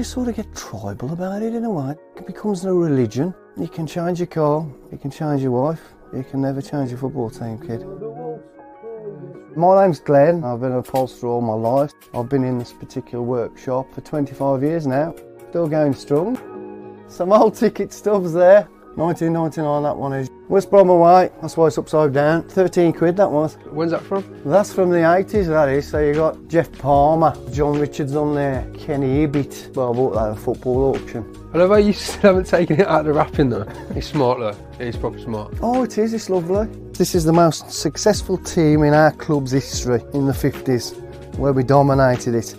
you sort of get tribal about it in a way. It becomes a religion. You can change your car, you can change your wife, you can never change your football team, kid. My name's Glenn. I've been a upholsterer all my life. I've been in this particular workshop for 25 years now. Still going strong. Some old ticket stubs there. 1999 that one is. West Brom away, that's why it's upside down. 13 quid that was. When's that from? That's from the 80s that is. So you got Geoff Palmer, John Richards on there, Kenny Hibbitt. Well I bought that at a football auction. I love how you still haven't taken it out of the wrapping though. He's smart though. He's proper smart. Oh it is, it's lovely. This is the most successful team in our club's history in the 50s, where we dominated it.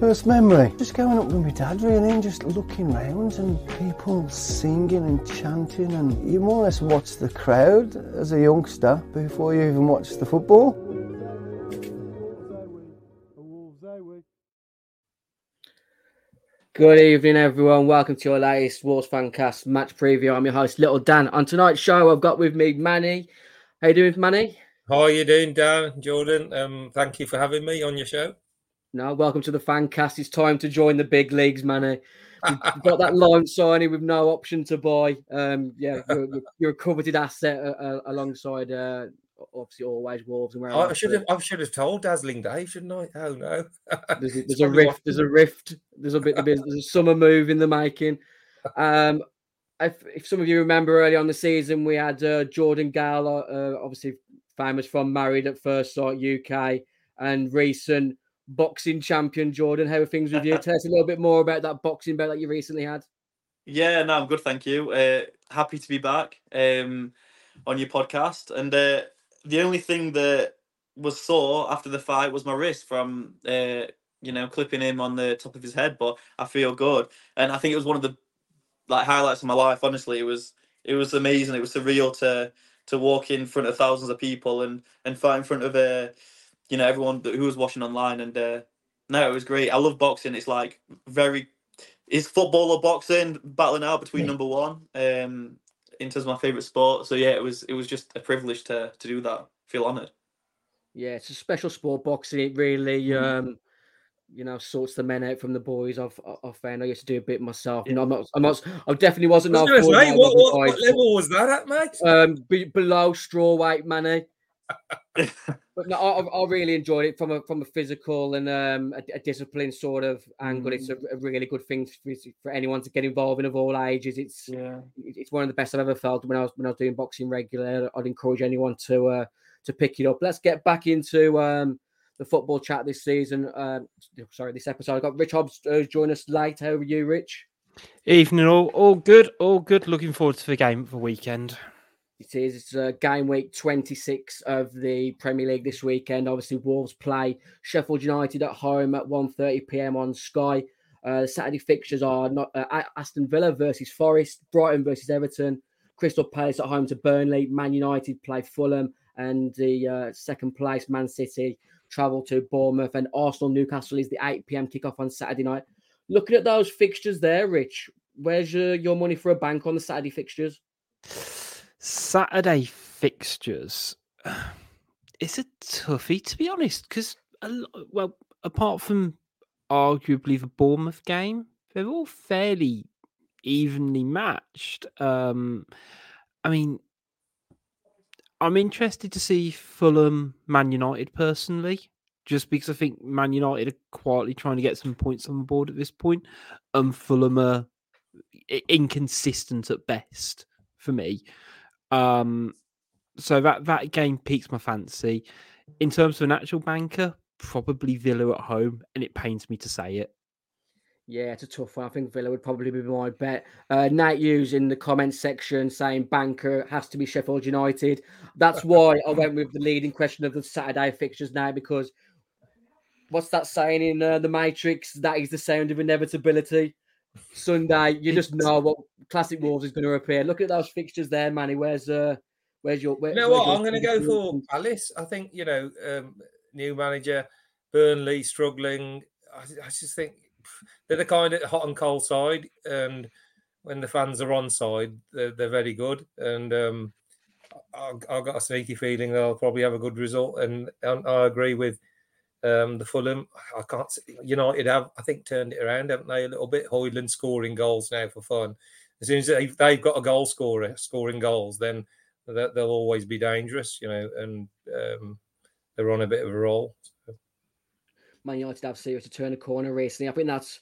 First memory, just going up with my dad really and just looking round and people singing and chanting and you more or less watch the crowd as a youngster before you even watch the football. Good evening, everyone. Welcome to your latest Wolves Fancast match preview. I'm your host, Little Dan. On tonight's show, I've got with me Manny. How you doing, Manny? How are you doing, Dan, Jordan? Um, thank you for having me on your show. No, welcome to the Fancast. It's time to join the big leagues, Manny. You've got that line signing with no option to buy. Um, yeah, you're, you're a coveted asset uh, uh, alongside uh, obviously always Wolves and where I should have I should have told Dazzling Dave, shouldn't I? Oh no. there's, a, there's a rift. There's a rift. There's a bit. There's a summer move in the making. Um, if, if some of you remember early on the season, we had uh, Jordan Gayle, uh, obviously famous from Married at First Sight UK, and recent boxing champion Jordan. How are things with you? Tell us a little bit more about that boxing bout that you recently had. Yeah, no, I'm good, thank you. Uh, happy to be back um, on your podcast, and uh, the only thing that was sore after the fight was my wrist from uh, you know clipping him on the top of his head. But I feel good, and I think it was one of the like highlights of my life. Honestly, it was it was amazing. It was surreal to to walk in front of thousands of people and and fight in front of uh, you know everyone who was watching online. And uh, no, it was great. I love boxing. It's like very is football or boxing battling out between yeah. number one. Um, in terms of my favorite sport. So yeah, it was it was just a privilege to to do that. feel honoured. Yeah, it's a special sport boxing. It really mm-hmm. um you know sorts the men out from the boys. I've I've found I used to do a bit myself. Yeah. You know, I'm not I'm not I definitely wasn't. I was say, what, what, what, level was that at, mate? Um, be, below straw weight, Manny. but no, I, I, really enjoyed it from a from a physical and um, a, a discipline sort of angle. Mm. It's a, a, really good thing for, for, anyone to get involved in of all ages. It's yeah. it's one of the best I've ever felt when I was when I was doing boxing regularly. I'd encourage anyone to uh, to pick it up. Let's get back into um, the football chat this season. Uh, sorry, this episode. I've got Rich Hobbs uh, join us late. How are you, Rich? Evening, all all good, all good. Looking forward to the game for the weekend. It is. It's uh, game week 26 of the Premier League this weekend. Obviously, Wolves play Sheffield United at home at 1.30 p.m. on Sky. Uh, Saturday fixtures are not uh, Aston Villa versus Forest, Brighton versus Everton, Crystal Palace at home to Burnley, Man United play Fulham, and the uh, second place, Man City, travel to Bournemouth, and Arsenal Newcastle is the 8 p.m. kickoff on Saturday night. Looking at those fixtures there, Rich, where's your, your money for a bank on the Saturday fixtures? Saturday fixtures. It's a toughie, to be honest, because, well, apart from arguably the Bournemouth game, they're all fairly evenly matched. Um, I mean, I'm interested to see Fulham Man United personally, just because I think Man United are quietly trying to get some points on the board at this point, and Fulham are inconsistent at best for me. Um, so that that game piques my fancy. In terms of an actual banker, probably Villa at home, and it pains me to say it. Yeah, it's a tough one. I think Villa would probably be my bet. Uh, Nate Hughes in the comments section saying banker has to be Sheffield United. That's why I went with the leading question of the Saturday fixtures now because what's that saying in uh, the Matrix? That is the sound of inevitability. Sunday, you just know what classic Wolves is going to appear. Look at those fixtures there, Manny. Where's uh, where's your? Where, you know what? I'm going to go for Palace. I think you know, um, new manager, Burnley struggling. I, I, just think they're the kind of hot and cold side, and when the fans are on side, they're, they're very good. And um, I, have got a sneaky feeling they'll probably have a good result. And, and I agree with Um, the Fulham, I can't. See, United have, I think, turned it around, haven't they? A little bit. Højlund scoring goals now for fun. As soon as they've, they've got a goal scorer scoring goals, then they'll always be dangerous, you know. And um, they're on a bit of a roll. Man United have serious to turn a corner recently. I think that's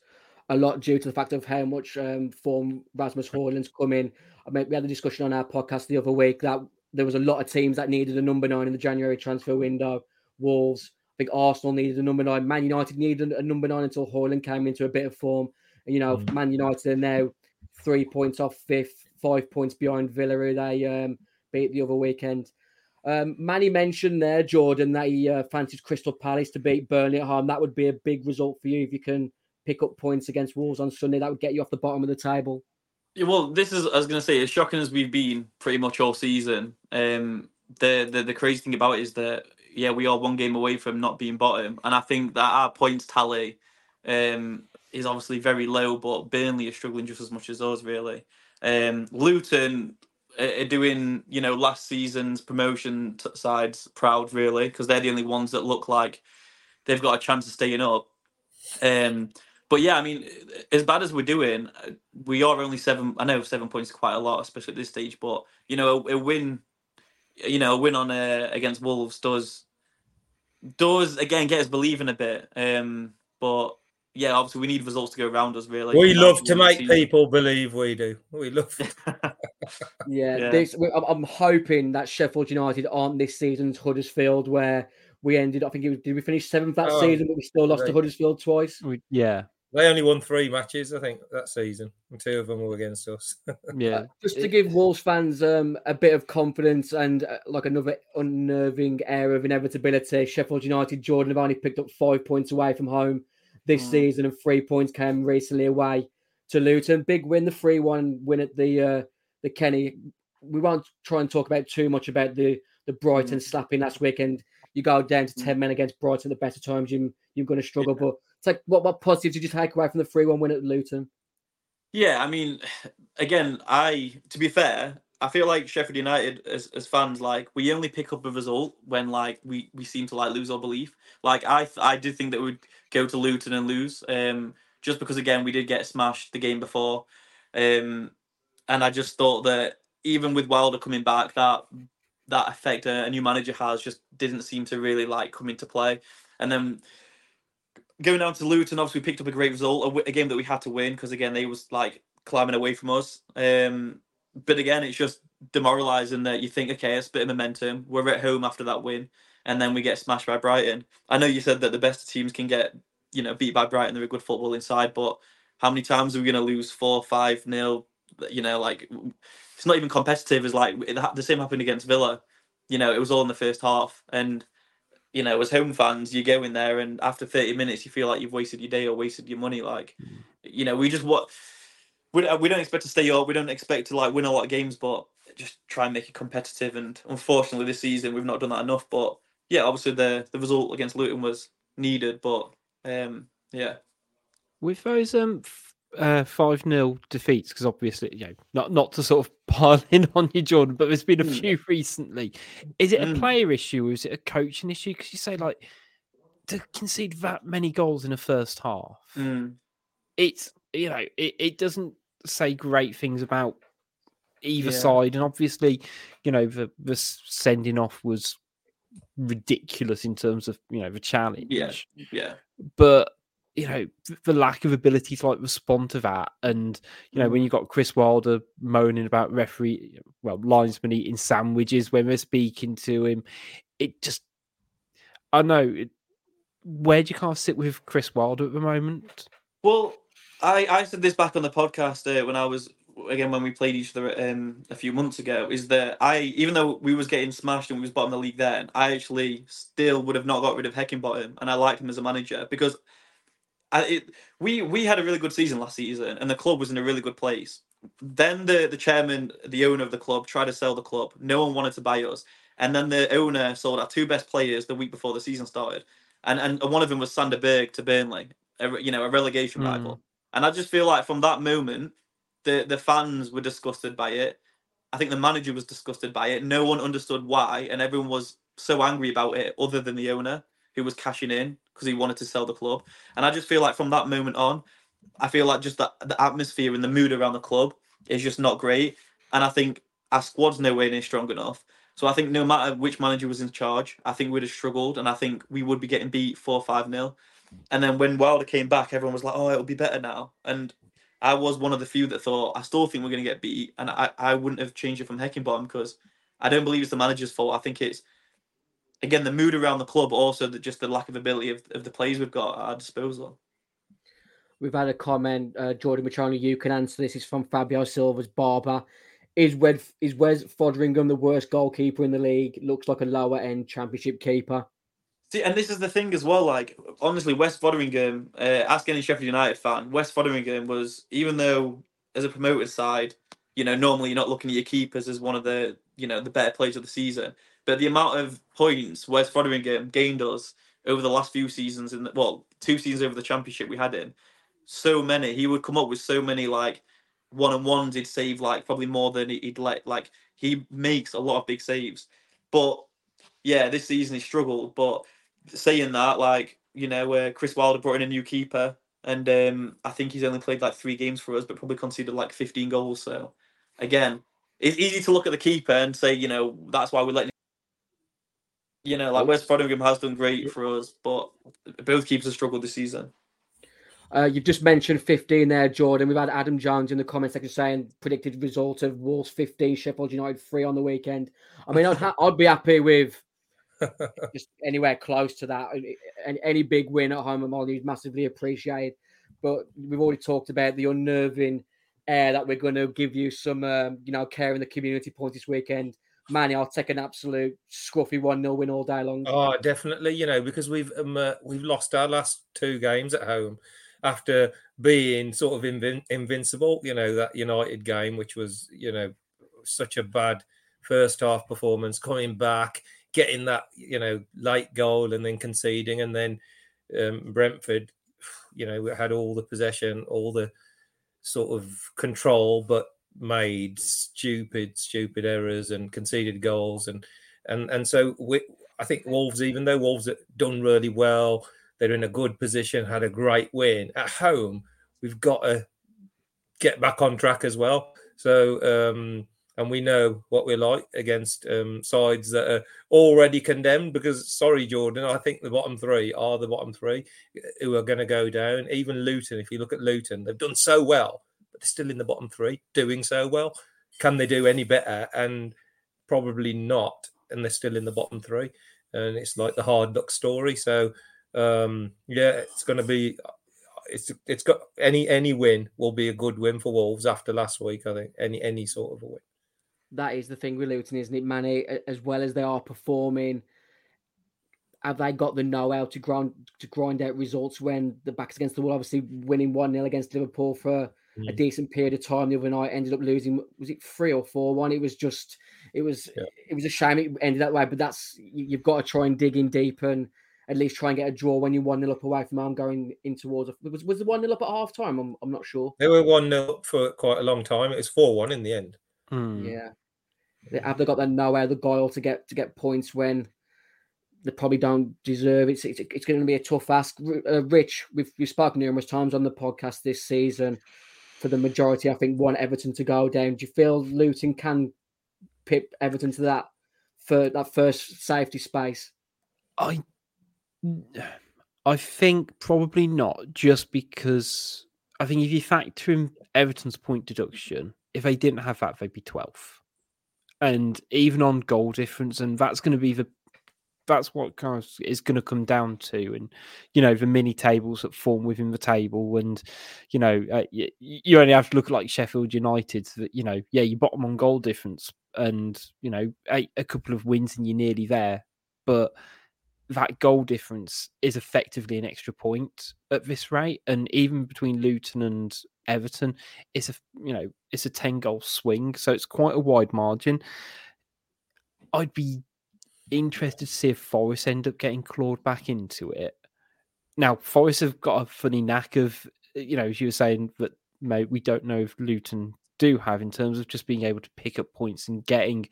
a lot due to the fact of how much um, form Rasmus Højlund's come in. I mean, we had a discussion on our podcast the other week that there was a lot of teams that needed a number nine in the January transfer window. Wolves, I think Arsenal needed a number nine. Man United needed a number nine until Højlund came into a bit of form. And, you know, mm. Man United are now three points off fifth, five points behind Villa, who they um, beat the other weekend. Um, Manny mentioned there, Jordan, that he uh, fancied Crystal Palace to beat Burnley at home. That would be a big result for you if you can pick up points against Wolves on Sunday. That would get you off the bottom of the table. Yeah, well, this is I was going to say as shocking as we've been pretty much all season. Um, the, the the crazy thing about it is that yeah, we are one game away from not being bottom, and I think that our points tally um, is obviously very low, but Burnley are struggling just as much as us, really. Um, Luton are doing you know last season's promotion t- sides proud, really, because they're the only ones that look like they've got a chance of staying up. Um, but yeah, I mean, as bad as we're doing, we are only seven. I know seven points is quite a lot, especially at this stage. But you know, a, a win, you know, a win on uh, against Wolves does does again get us believing a bit. Um, but yeah, obviously we need results to go around us. Really, we love to make season. people believe we do. We love. yeah, yeah. This, I'm hoping that Sheffield United aren't this season's Huddersfield, where we ended. I think it was, did we finish seventh that oh, season, but we still lost great. to Huddersfield twice. We, yeah, they only won three matches, I think, that season, and two of them were against us. yeah, uh, just to give Wolves fans um, a bit of confidence and uh, like another unnerving air of inevitability. Sheffield United, Jordan have only picked up five points away from home this mm. season, and three points came recently away to Luton. Big win, the three-one win at the uh, the Kenny. We won't try and talk about too much about the the Brighton mm. slapping last weekend. You go down to mm. ten men against Brighton. The better times you you're going to struggle, yeah. but like what what positives did you take away from the three one win at Luton? Yeah, I mean, again, I to be fair, I feel like Sheffield United as, as fans, like we only pick up a result when like we, we seem to like lose our belief. Like I I did think that we'd go to Luton and lose, um, just because again we did get smashed the game before, um, and I just thought that even with Wilder coming back, that that effect a, a new manager has just didn't seem to really like come into play, and then going down to Luton, obviously we picked up a great result, a, game that we had to win because again they was like climbing away from us. Um, but again, it's just demoralising that you think, okay, it's a bit of momentum. We're at home after that win, and then we get smashed by Brighton. I know you said that the best teams can get, you know, beat by Brighton. They're a good football inside, but how many times are we going to lose four, five nil? You know, like it's not even competitive. It's like the same happened against Villa. You know, it was all in the first half, and you know, as home fans, you go in there and after 30 minutes, you feel like you've wasted your day or wasted your money. Like, mm. you know, we just what we, we don't expect to stay up. We don't expect to like win a lot of games, but just try and make it competitive. And unfortunately, this season we've not done that enough. But yeah, obviously the the result against Luton was needed. But um, yeah, with those um uh, five 0 defeats because obviously you know not not to sort of pile in on you, Jordan, but there's been a mm. few recently. Is it a mm. player issue or is it a coaching issue? Because you say like to concede that many goals in a first half, mm. it's you know it, it doesn't say great things about either yeah. side, and obviously you know the the sending off was ridiculous in terms of you know the challenge. Yeah, yeah, but you know the lack of ability to like respond to that and you know when mm. you got chris wilder moaning about referee well linesman eating sandwiches when we're speaking to him it just i know it, where do you kind of sit with chris wilder at the moment well i i said this back on the podcast uh, when i was again when we played each other um, a few months ago is that I even though we was getting smashed and we was bottom of the league then I actually still would have not got rid of Heckingbottom and I liked him as a manager because it, we we had a really good season last season, and the club was in a really good place. Then the the chairman, the owner of the club, tried to sell the club. No one wanted to buy us, and then the owner sold our two best players the week before the season started, and and one of them was Sander Berge to Burnley, a, you know, a relegation mm. rival. And I just feel like from that moment, the the fans were disgusted by it. I think the manager was disgusted by it. No one understood why, and everyone was so angry about it, other than the owner. Who was cashing in because he wanted to sell the club. And I just feel like from that moment on, I feel like just that the atmosphere and the mood around the club is just not great. And I think our squad's nowhere near strong enough. So I think no matter which manager was in charge, I think we'd have struggled, and I think we would be getting beat four five nil. And then when Wilder came back, everyone was like, "Oh, it'll be better now." And I was one of the few that thought I still think we're going to get beat, and I, I wouldn't have changed it from Heckingbottom because I don't believe it's the manager's fault. I think it's again the mood around the club, also the, just the lack of ability of, of the players we've got at our disposal. We've had a comment, uh, Jordan Machoni, you can answer this. Is from Fabio Silva's barber. Is Wes is Wes Foderingham the worst goalkeeper in the league? Looks like a lower end championship keeper. See, and this is the thing as well. Like, honestly, Wes Foderingham, uh, ask any Sheffield United fan, Wes Foderingham was, even though as a promoted side, you know, normally you're not looking at your keepers as one of the, you know, the better players of the season. But the amount of points Wes Foderingham gained us over the last few seasons, in the, well, two seasons over the championship we had in, so many. He would come up with so many like one on ones. He'd save like probably more than he'd let. Like he makes a lot of big saves, but yeah, this season he struggled. But saying that, like you know, uh, Chris Wilder brought in a new keeper, and um, I think he's only played like three games for us, but probably conceded like 15 goals. So again, it's easy to look at the keeper and say, you know, that's why we're letting. You know, like Wes Foderingham has done great for us, but both keepers have struggled this season. Uh, you've just mentioned 15 there, Jordan. We've had Adam Jones in the comments section saying predicted result of Wolves 15, Sheffield United 3 on the weekend. I mean, I'd, ha- I'd be happy with just anywhere close to that. Any, any big win at home, I'm always massively appreciated. But we've already talked about the unnerving air that we're going to give you some, um, you know, care in the community points this weekend. Manny, I'll take an absolute scruffy one 0 win all day long. Oh, definitely. You know, because we've um, uh, we've lost our last two games at home after being sort of invin- invincible. You know that United game, which was you know such a bad first half performance, coming back, getting that you know late goal, and then conceding, and then um, Brentford, you know, we had all the possession, all the sort of control, but made stupid, stupid errors and conceded goals, and and and so we, I think Wolves, even though Wolves have done really well they're in a good position, had a great win at home. We've got to get back on track as well. So, um, and we know what we're like against um, sides that are already condemned. Because, sorry, Jordan, I think the bottom three are the bottom three who are going to go down. Even Luton, if you look at Luton, they've done so well, but they're still in the bottom three, doing so well. Can they do any better? And probably not. And they're still in the bottom three. And it's like the hard luck story. So, um, yeah, it's going to be. It's it's got any any win will be a good win for Wolves after last week. I think any any sort of a win. That is the thing with Luton, isn't it, Manny? As well as they are performing, have they got the know-how to grind to grind out results when the backs against the wall? Obviously, winning one 0 against Liverpool for mm. a decent period of time the other night, ended up losing. Was it three or four one? It was just, it was, yeah. it was a shame it ended that way. But that's you've got to try and dig in deep and at least try and get a draw when you're 1 0 up away from home going in towards. A, was, was the 1 0 up at half time? I'm, I'm not sure. They were 1 0 up for quite a long time. It was 4 1 in the end. Hmm. Yeah. They, have they got that nowhere the guile to get to get points when they probably don't deserve it? It's, it's, it's going to be a tough ask. Uh, Rich, we've, we've spoken numerous times on the podcast this season. For the majority, I think, want Everton to go down. Do you feel Luton can pip Everton to that for that first safety space? I I think probably not, just because I think if you factor in Everton's point deduction, if they didn't have that, they'd be 12th. And even on goal difference, and that's going to be the that's what kind of is going to come down to, and you know the mini tables that form within the table, and you know uh, you, you, only have to look at like Sheffield United. That you know, yeah, you bottom on goal difference, and you know a, a couple of wins and you're nearly there, but that goal difference is effectively an extra point at this rate. And even between Luton and Everton, it's a you know it's a ten goal swing, so it's quite a wide margin. I'd be interested to see if Forest end up getting clawed back into it. Now, Forest have got a funny knack of, you know, as you were saying that we don't know if Luton do have in terms of just being able to pick up points and getting,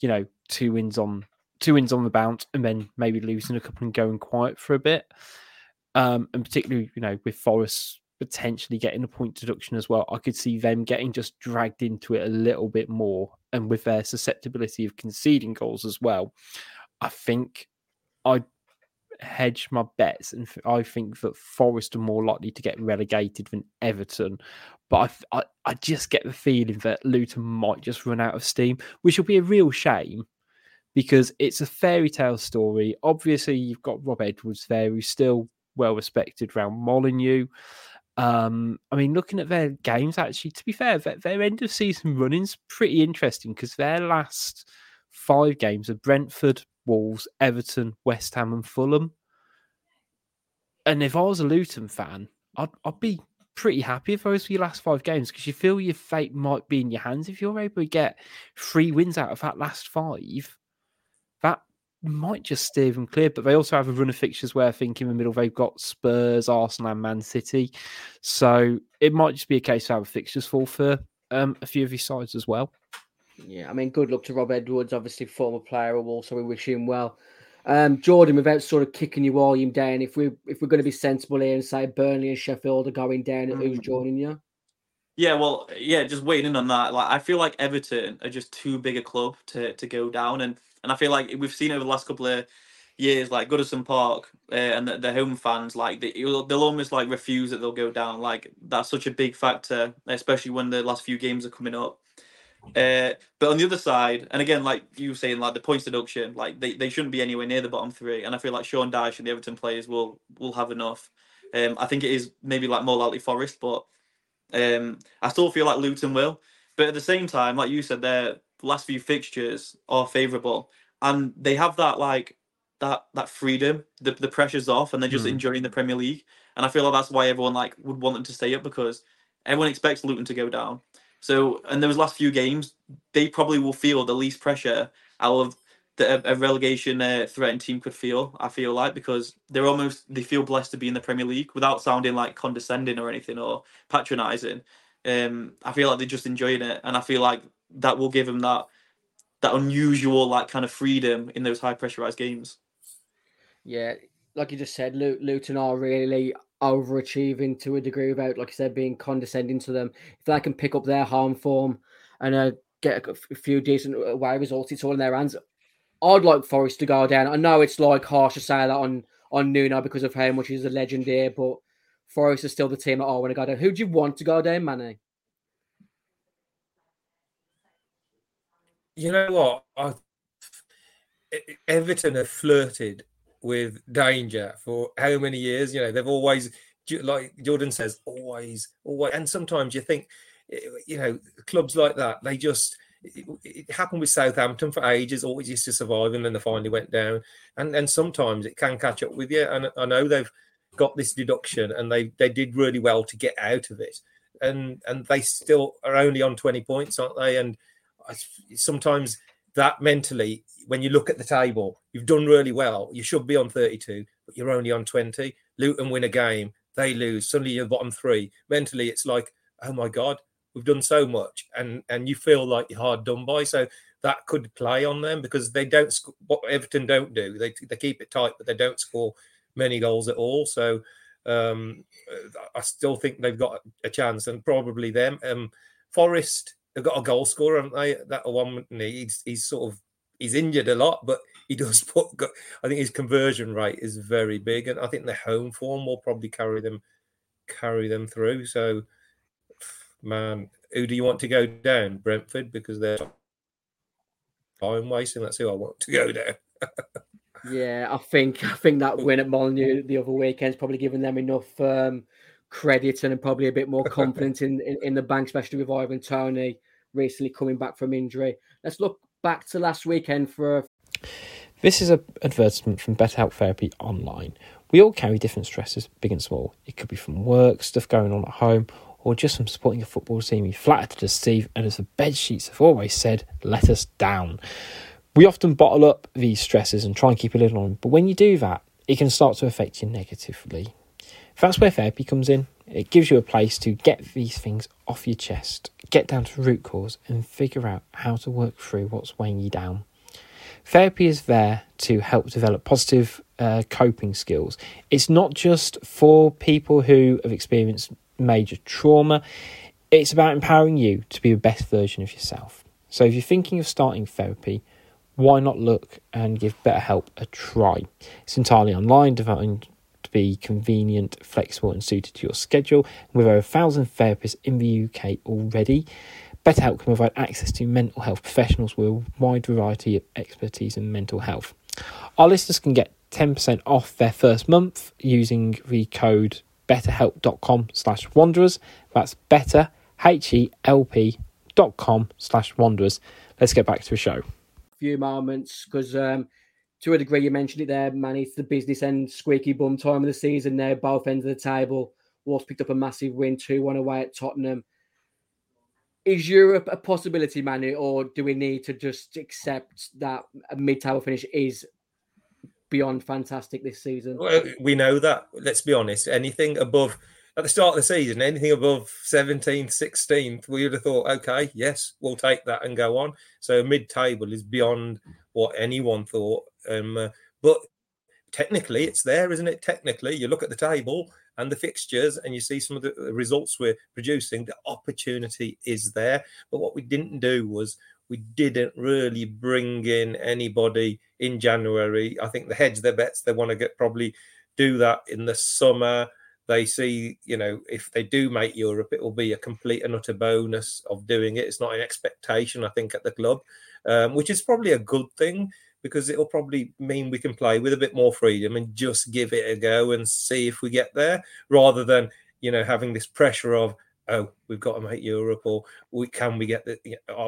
you know, two wins on two wins on the bounce and then maybe losing a couple and going quiet for a bit. Um, and particularly, you know, with Forest potentially getting a point deduction as well, I could see them getting just dragged into it a little bit more. And with their susceptibility of conceding goals as well, I think I'd hedge my bets, and I think that Forest are more likely to get relegated than Everton. But I, I, I just get the feeling that Luton might just run out of steam, which will be a real shame because it's a fairy tale story. Obviously, you've got Rob Edwards there, who's still well respected around Molineux. Um, I mean, looking at their games, actually, to be fair, their, their end of season running's pretty interesting because their last five games are Brentford, Wolves, Everton, West Ham, and Fulham. And if I was a Luton fan, I'd, I'd be pretty happy if those were your last five games because you feel your fate might be in your hands. If you're able to get three wins out of that last five, that might just steer them clear. But they also have a run of fixtures where I think in the middle they've got Spurs, Arsenal, and Man City. So it might just be a case of how the fixtures fall for um, a few of these sides as well. Yeah, I mean, good luck to Rob Edwards, obviously former player of so we wish him well. Um, Jordan, without sort of kicking your volume down, if we if we're going to be sensible here and say Burnley and Sheffield are going down, mm. who's joining you? Yeah, well, yeah, just waiting in on that. Like, I feel like Everton are just too big a club to to go down, and and I feel like we've seen over the last couple of years, like Goodison Park uh, and the, the, home fans, like they, they'll almost like refuse that they'll go down. Like that's such a big factor, especially when the last few games are coming up. Uh, but on the other side, and again, like you were saying, like the points deduction, like they, they shouldn't be anywhere near the bottom three. And I feel like Sean Dyche and the Everton players will will have enough. Um, I think it is maybe like more likely Forest, but um, I still feel like Luton will. But at the same time, like you said, their last few fixtures are favourable, and they have that like that that freedom. The the pressure's off, and they're just mm. enjoying the Premier League. And I feel like that's why everyone like would want them to stay up because everyone expects Luton to go down. So, and those last few games, they probably will feel the least pressure out of the, a relegation uh, threatened team could feel. I feel like because they're almost they feel blessed to be in the Premier League without sounding like condescending or anything or patronising. Um, I feel like they're just enjoying it, and I feel like that will give them that that unusual like kind of freedom in those high pressurized games. Yeah, like you just said, Luton are really overachieving to a degree without, like I said, being condescending to them. If they can pick up their harm form and uh, get a, few decent away results, it's all in their hands. I'd like Forest to go down. I know it's like harsh to say that on on Nuno because of how much he's a legend here, but Forest is still the team that I want to go down. Who do you want to go down, Manny? You know what? I, Everton have flirted with danger for how many years? You know, they've always, like Jordan says, always, always. And sometimes you think, eh, you know, clubs like that, they just, it, happened with Southampton for ages, always used to survive, and then they finally went down. And and sometimes it can catch up with you. And I know they've got this deduction, and they they did really well to get out of it. And and they still are only on twenty points, aren't they? And I, sometimes that mentally, when you look at the table, you've done really well. You should be on 32, but you're only on 20. Luton win a game, they lose. Suddenly you're bottom three. Mentally, it's like, oh my God, we've done so much. And and you feel like you're hard done by. So that could play on them because they don't what Everton don't do. They, they keep it tight, but they don't score many goals at all. So um, I still think they've got a chance, and probably them. Um, Forest they've got a goal scorer, haven't they? That one he's he's sort of he's injured a lot, but he does put. I think his conversion rate is very big, and I think the home form will probably carry them carry them through. So, man, who do you want to go down? Brentford because they're time wasting. That's who I want to go down. yeah, I think I think that win at Molineux the other weekend's probably given them enough um, credit and probably a bit more confidence in, in, in the bank, especially with Ivan Toney recently coming back from injury. Let's look back to last weekend for. A... This is an advertisement from BetterHelp Therapy Online. We all carry different stresses, big and small. It could be from work, stuff going on at home, or just from supporting a football team you flattered to deceive, and as the bed sheets have always said, let us down. We often bottle up these stresses and try and keep a lid on them, but when you do that, it can start to affect you negatively. That's where therapy comes in. It gives you a place to get these things off your chest, get down to root cause, and figure out how to work through what's weighing you down. Therapy is there to help develop positive uh, coping skills. It's not just for people who have experienced major trauma, it's about empowering you to be the best version of yourself. So if you're thinking of starting therapy, why not look and give BetterHelp a try? It's entirely online, designed be convenient, flexible, and suited to your schedule. With over a thousand therapists in the UK already, BetterHelp can provide access to mental health professionals with a wide variety of expertise in mental health. Our listeners can get 10% off their first month using the code betterhelp.com slash wanderers. That's better, dot com slash wanderers. Let's get back to the show. A Few moments because um, to a degree you mentioned it there, man. It's the business end squeaky bum time of the season. There, both ends of the table. Wolves picked up a massive win, two one away at Tottenham. Is Europe a possibility, Manu, or do we need to just accept that a mid-table finish is beyond fantastic this season? Well, we know that. Let's be honest. Anything above at the start of the season, anything above 17th, 16th, we would have thought, okay, yes, we'll take that and go on. So mid-table is beyond what anyone thought. Um, uh, but technically, it's there, isn't it? Technically, you look at the table and the fixtures and you see some of the results we're producing. The opportunity is there. But what we didn't do was we didn't really bring in anybody in January. I think the hedge their bets. They want to get probably do that in the summer they see, you know, if they do make Europe, it will be a complete and utter bonus of doing it. It's not an expectation, I think, at the club, um, which is probably a good thing because it'll probably mean we can play with a bit more freedom and just give it a go and see if we get there rather than, you know, having this pressure of, oh, we've got to make Europe or we can we get the,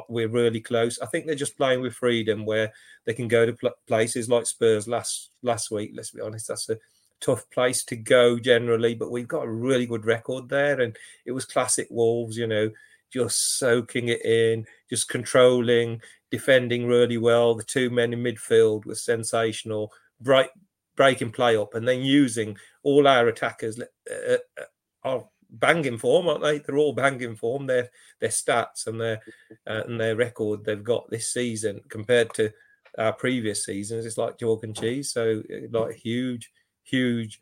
we're really close. I think they're just playing with freedom where they can go to pl- places like Spurs last last week. Let's be honest, that's a tough place to go generally, but we've got a really good record there. And it was classic Wolves, you know, just soaking it in, just controlling, defending really well. The two men in midfield were sensational, break, breaking play up, and then using all our attackers uh, uh, are banging form, aren't they? They're all banging form. Their their stats and their uh, and their record they've got this season compared to our previous seasons, it's like chalk and cheese. So like huge huge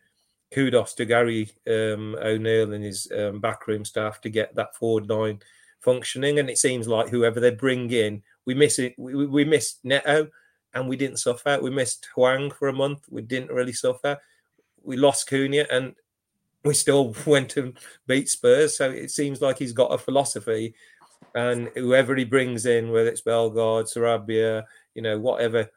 kudos to Gary um, O'Neil and his um, backroom staff to get that forward line functioning. And it seems like whoever they bring in, we miss it. We, we missed Neto and we didn't suffer. We missed Hwang for a month. We didn't really suffer. We lost Cunha and we still went and beat Spurs. So it seems like he's got a philosophy. And whoever he brings in, whether it's Bellegarde, Sarabia, you know, whatever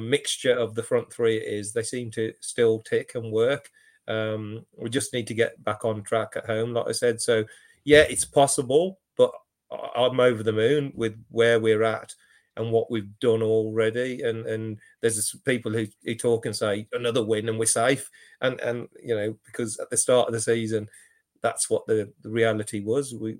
mixture of the front three is, they seem to still tick and work. Um, we just need to get back on track at home, like I said. So, yeah, it's possible, but I'm over the moon with where we're at and what we've done already. And and there's people who, who talk and say another win and we're safe. And and you know because at the start of the season, that's what the, the reality was. We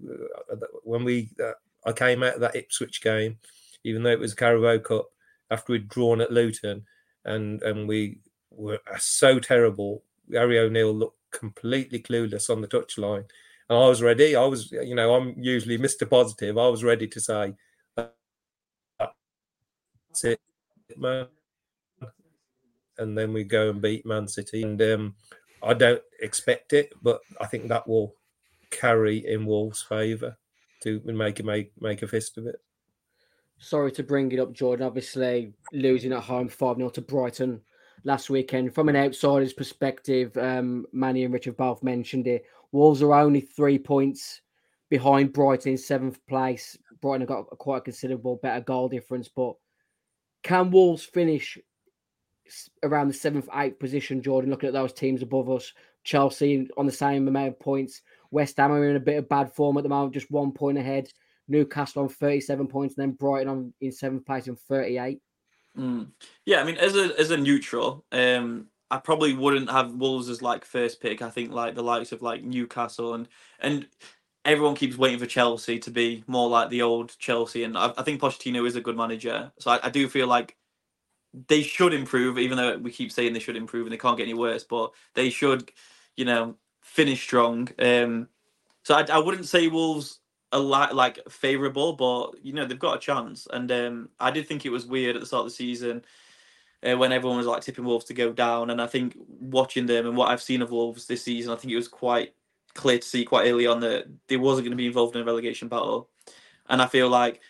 uh, when we uh, I came out of that Ipswich game, even though it was Carabao Cup, after we'd drawn at Luton, and and we were so terrible. Gary O'Neil looked completely clueless on the touchline, and I was ready. I was, you know, I'm usually Mr. Positive. I was ready to say, "That's it, man." And then we go and beat Man City, and um, I don't expect it, but I think that will carry in Wolves' favour to make make make a fist of it sorry to bring it up, Jordan. Obviously, losing at home 5 0 to Brighton last weekend. From an outsider's perspective, um, Manny and Richard both mentioned it. Wolves are only three points behind Brighton in seventh place. Brighton have got a quite a considerable better goal difference, but can Wolves finish around the seventh, eighth position, Jordan? Looking at those teams above us, Chelsea on the same amount of points. West Ham are in a bit of bad form at the moment, just one point ahead. Newcastle on 37 points, and then Brighton on in seventh place on 38. Mm. Yeah, I mean, as a as a neutral, um, I probably wouldn't have Wolves as like first pick. I think like the likes of like Newcastle and and everyone keeps waiting for Chelsea to be more like the old Chelsea, and I, I think Pochettino is a good manager. So I, I, do feel like they should improve, even though we keep saying they should improve and they can't get any worse. But they should, you know, finish strong. Um, so I, I wouldn't say Wolves a lot like favourable, but you know they've got a chance. And um, I did think it was weird at the start of the season uh, when everyone was like tipping Wolves to go down. And I think watching them and what I've seen of Wolves this season, I think it was quite clear to see quite early on that they wasn't going to be involved in a relegation battle. And I feel like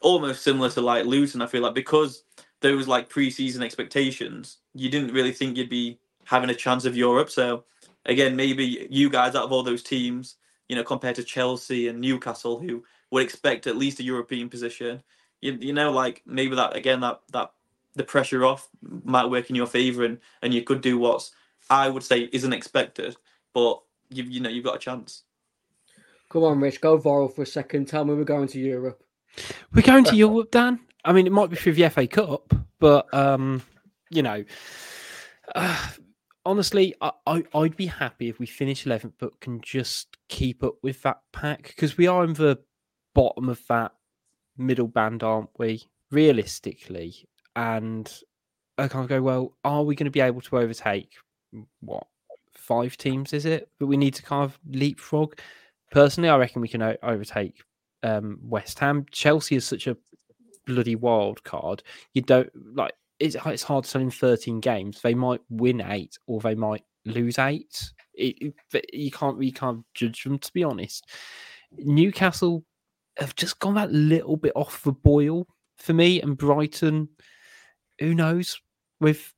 almost similar to like Luton, I feel like because there was like pre-season expectations, you didn't really think you'd be having a chance of Europe. So again, maybe you guys out of all those teams, you know, compared to Chelsea and Newcastle, who would expect at least a European position, you, you know, like maybe that again that that the pressure off might work in your favour and and you could do what's I would say isn't expected, but you you know you've got a chance. Come on, Rich, go viral for a second. Tell me we're going to Europe. We're going to Europe, Dan. I mean, it might be through the FA Cup, but um, you know, uh, honestly, I, I would be happy if we finish 11th, but can just keep up with that pack because we are in the bottom of that middle band, aren't we? Realistically, and I can't go. Well, are we going to be able to overtake what five teams? Is it? But we need to kind of leapfrog. Personally, I reckon we can overtake um, West Ham. Chelsea is such a bloody wild card. You don't like it's it's hard to tell in 13 games. They might win eight or they might lose eight. It, it, you can't you can't judge them to be honest. Newcastle have just gone that little bit off the boil for me, and Brighton, who knows? With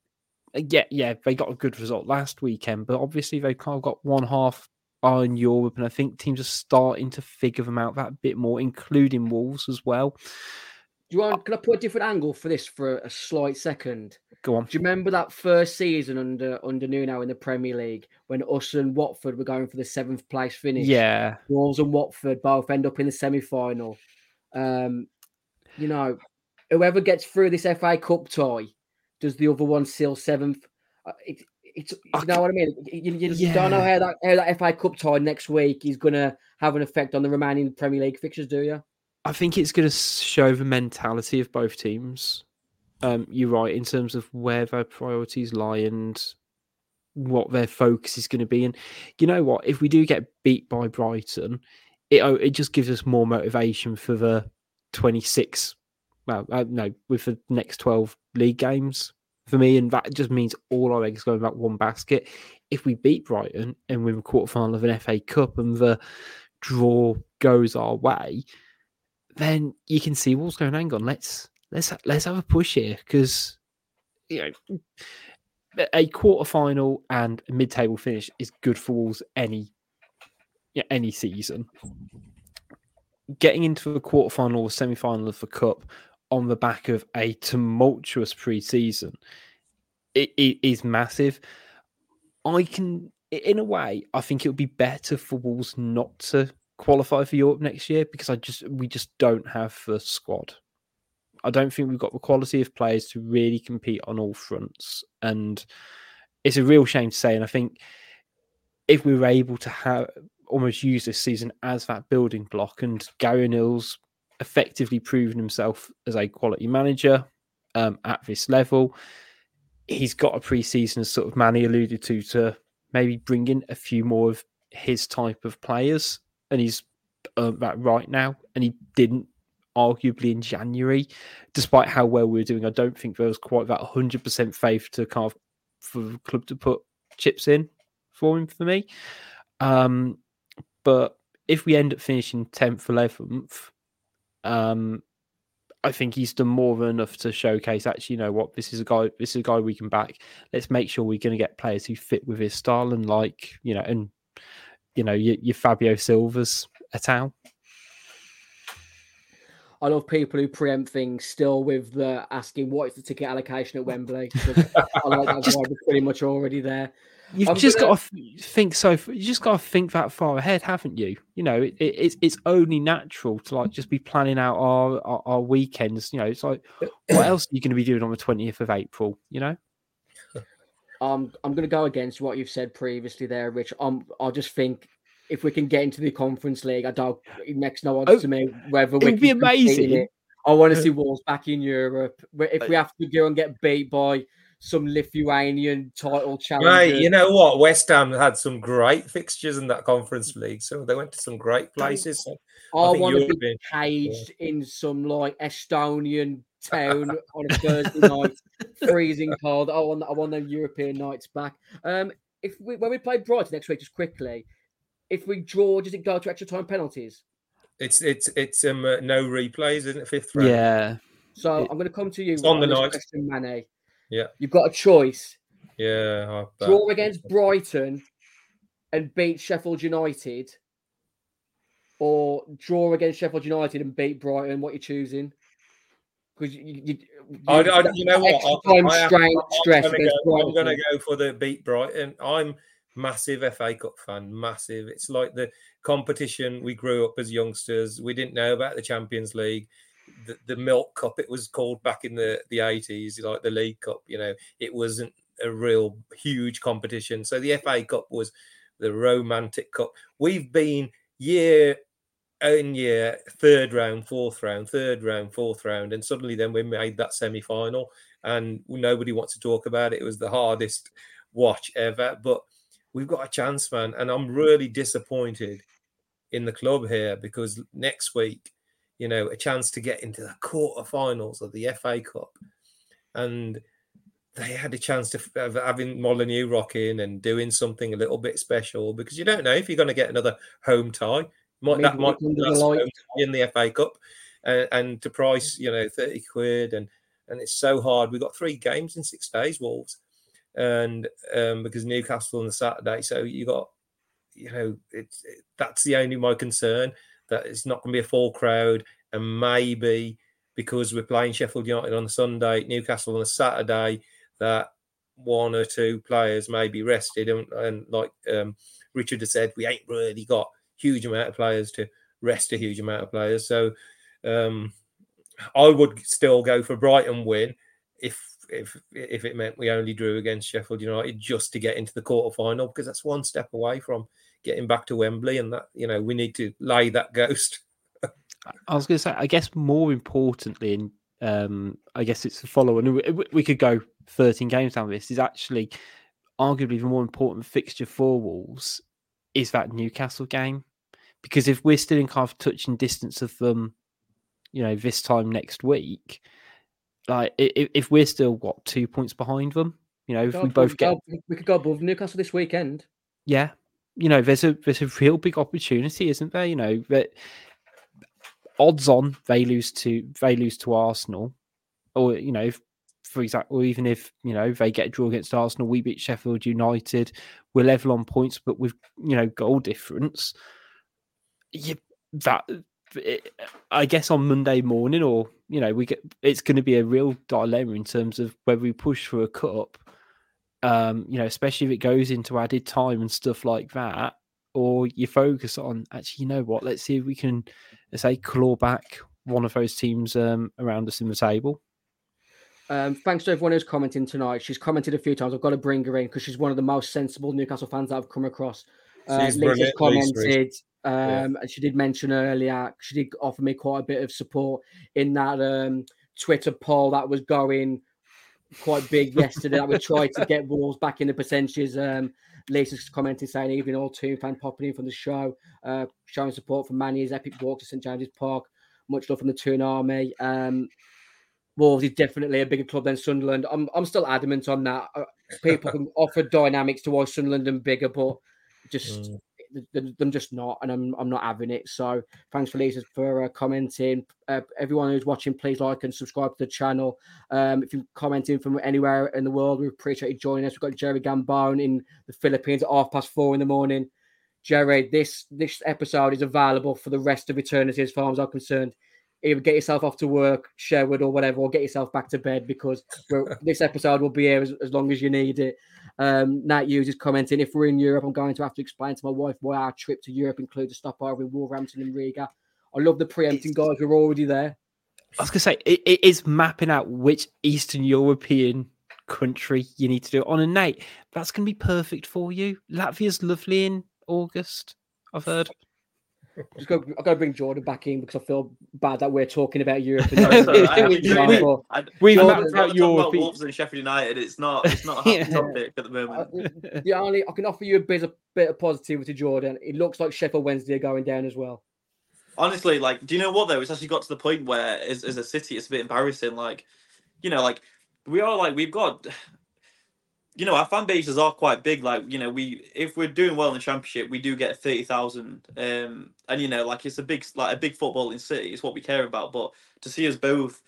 uh, yeah, yeah, they got a good result last weekend, but obviously they've kind of got one half in Europe, and I think teams are starting to figure them out that bit more, including Wolves as well. Do you want? Can I put a different angle for this for a slight second? Go on. Do you remember that first season under under Nuno in the Premier League when us and Watford were going for the seventh place finish? Yeah. Wolves and Watford both end up in the semi final. Um, you know, whoever gets through this FA Cup tie, does the other one seal seventh? Uh, it, it's you know what I mean. You, you yeah. don't know how that how that FA Cup tie next week is going to have an effect on the remaining Premier League fixtures, do you? I think it's going to show the mentality of both teams. Um, you're right in terms of where their priorities lie and what their focus is going to be. And you know what? If we do get beat by Brighton, it oh, it just gives us more motivation for the 26. Well, uh, no, with the next 12 league games for me, and that just means all our eggs go in that one basket. If we beat Brighton and win the quarterfinal of an FA Cup and the draw goes our way, then you can see what's going. Hang on, let's let's let's have a push here because you know a quarter final and a mid table finish is good for Wolves any yeah, any season. Getting into the quarter final or semi final of the cup on the back of a tumultuous pre-season it, it is massive. I can, in a way, I think it would be better for Wolves not to qualify for Europe next year because I just we just don't have the squad. I don't think we've got the quality of players to really compete on all fronts, and it's a real shame to say. And I think if we were able to have almost use this season as that building block, and Gary Nils effectively proven himself as a quality manager um, at this level, he's got a pre-season, as sort of Manny alluded to, to maybe bring in a few more of his type of players and he's earned that right now, and he didn't arguably in January, despite how well we were doing. I don't think there was quite that 100% faith to kind of for the club to put chips in for him for me. Um, but if we end up finishing 10th, 11th, um, I think he's done more than enough to showcase. Actually, you know what? This is a guy. This is a guy we can back. Let's make sure we're going to get players who fit with his style and like you know, and you know, your, your Fabio Silvas et al. I love people who preempt things still with the asking what is the ticket allocation at Wembley. I like that just, vibe pretty much already there. You've I'm just gonna... got to think so. You just got to think that far ahead, haven't you? You know, it, it, it's it's only natural to like just be planning out our, our, our weekends. You know, it's like what else are you going to be doing on the twentieth of April? You know. Um, I'm going to go against what you've said previously there, Rich. Um, I just think if we can get into the Conference League, I don't. It makes no odds oh, to me whether we it'd be amazing. It. I want to see Wolves back in Europe. If we have to go and get beat by some Lithuanian title challenge. Right, you know what? West Ham had some great fixtures in that Conference League, so they went to some great places. So I, think want to be is- caged in some like Estonian town on a Thursday night, freezing cold. I want I want them European nights back. Um, if we when we play Brighton next week, just quickly, if we draw, does it go to extra time penalties? it's it's it's um uh, no replays, isn't it? Fifth round. Yeah. So It- I'm going to come to you It's on the night. question, Mane. Yeah. you've got a choice: yeah. Draw against Brighton and beat Sheffield United, or draw against Sheffield United and beat Brighton. What you're choosing? Because you, you, you, I, I, you know what? I- I am- strain, I'm stress gonna go, I'm going to go for the beat Brighton. I'm massive FA Cup fan, massive. It's like the competition we grew up as youngsters. We didn't know about the Champions League, the, the Milk Cup. It was called back in the the 80s, like the League Cup. You know, it wasn't a real huge competition. So the FA Cup was the romantic cup. We've been year in year, third round, fourth round, third round, fourth round, and suddenly then we made that semi final, and nobody wants to talk about it. It was the hardest watch ever, but we've got a chance, man, and I'm really disappointed in the club here because next week, you know, a chance to get into the quarterfinals of the FA Cup, and they had a chance to of having Molyneux rocking and doing something a little bit special because you don't know if you're going to get another home tie. Might that might be the in the FA Cup, and, and to price you know thirty quid and and it's so hard. We've got three games in six days, Wolves, and um, because Newcastle on the Saturday, so you got you know it's it, that's the only my concern that it's not going to be a full crowd and maybe because we're playing Sheffield United on a Sunday, Newcastle on a Saturday, that one or two players may be rested. And, and like um, Richard has said, we ain't really got huge amount of players to rest a huge amount of players. So um, I would still go for Brighton win if if if it meant we only drew against Sheffield United just to get into the quarter final because that's one step away from getting back to Wembley and that you know we need to lay that ghost. I was going to say, I guess more importantly, and um, I guess it's the following. We, we- we could go 13 games down this. Is actually arguably the more important fixture for Wolves is that Newcastle game because if we're still in kind of touching distance of them, you know, this time next week, like i- i- if we're still what two points behind them, you know, if God, we both could get go- we could go above Newcastle this weekend. yeah, you know, there's a there's a real big opportunity, isn't there? You know, that odds on they lose to they lose to Arsenal, or you know, if, for example, or even if you know they get a draw against Arsenal, we beat Sheffield United, we're level on points, but with you know goal difference. You, that it, I guess on Monday morning, or you know, we get it's going to be a real dilemma in terms of whether we push for a cup um, you know, especially if it goes into added time and stuff like that, or you focus on actually, you know what, let's see if we can, let's say, claw back one of those teams um, around us in the table. Um, thanks to everyone who's commenting tonight. She's commented a few times. I've got to bring her in because she's one of the most sensible Newcastle fans that I've come across. Uh, She's Lisa's brilliant, Lisa commented, um, Yeah. and she did mention earlier. She did offer me quite a bit of support in that um, Twitter poll that was going quite big yesterday. that we tried to get Wolves back in the percentages. Um, Lisa's commented saying, even all two fan popping in from the show, uh, showing support for Manny's epic walk to St James's Park. Much love from the Toon Army." Um, Wolves is definitely a bigger club than Sunderland. I'm I'm still adamant on that. Uh, People can offer dynamics to why Sunderland and bigger, but just Mm. Th- th- them just not, and I'm I'm not having it. So thanks for Lisa for uh, commenting. Uh, everyone who's watching, please like and subscribe to the channel. Um, if you're commenting from anywhere in the world, we appreciate you joining us. We've got Jerry Gambone in the Philippines at half past four in the morning. Jerry, this this episode is available for the rest of eternity as far as I'm concerned. Either get yourself off to work, Sherwood, or whatever, or get yourself back to bed because this episode will be here as, as long as you need it. Um, Nate Hughes is commenting if we're in Europe, I'm going to have to explain to my wife why our trip to Europe includes a stopover in Wolverhampton and Riga. I love the preempting guys who are already there. I was going to say, it, it is mapping out which Eastern European country you need to do it on. And Nate, that's going to be perfect for you. Latvia's lovely in August, I've heard. Just go, I got to bring Jordan back in because I feel bad that we're talking about Europe. And Sorry, sorry, I- I We've mean, we- We've talk- mapped talk- out talk your about feet. Wolves and Sheffield United. It's not. It's not a happy Yeah. topic at the moment. Uh, the only I can offer you a bit of bit of positivity, Jordan. It looks like Sheffield Wednesday are going down as well. Honestly, like, do you know what though? It's actually got to the point where, as, as a city, it's a bit embarrassing. Like, you know, like we are like we've got, you know, our fan bases are quite big. Like, you know, we if we're doing well in the championship, we do get thirty thousand. Um, and you know, like it's a big like a big footballing city. It's what we care about. But to see us both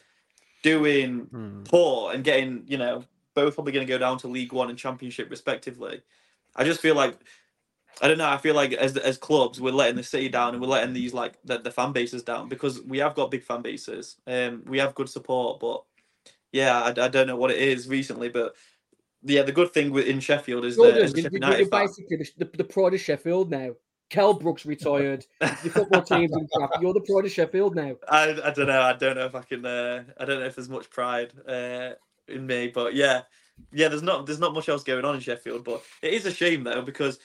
doing Hmm. poor and getting, you know, both probably going to go down to League One and Championship respectively. I just feel like I don't know. I feel like as as clubs, we're letting the city down and we're letting these like the, the fan bases down because we have got big fan bases. Um, we have good support, but yeah, I, I don't know what it is recently, but yeah, the good thing with in Sheffield is that Jordan, as you- Sheffield you- United you're basically the, the, the pride of Sheffield now. Kell Brooks retired. The football team's in crap. You're the pride of Sheffield now. I, I don't know. I don't know if I can. Uh, I don't know if there's much pride uh, in me, but yeah, yeah. There's not. There's not much else going on in Sheffield, but it is a shame though because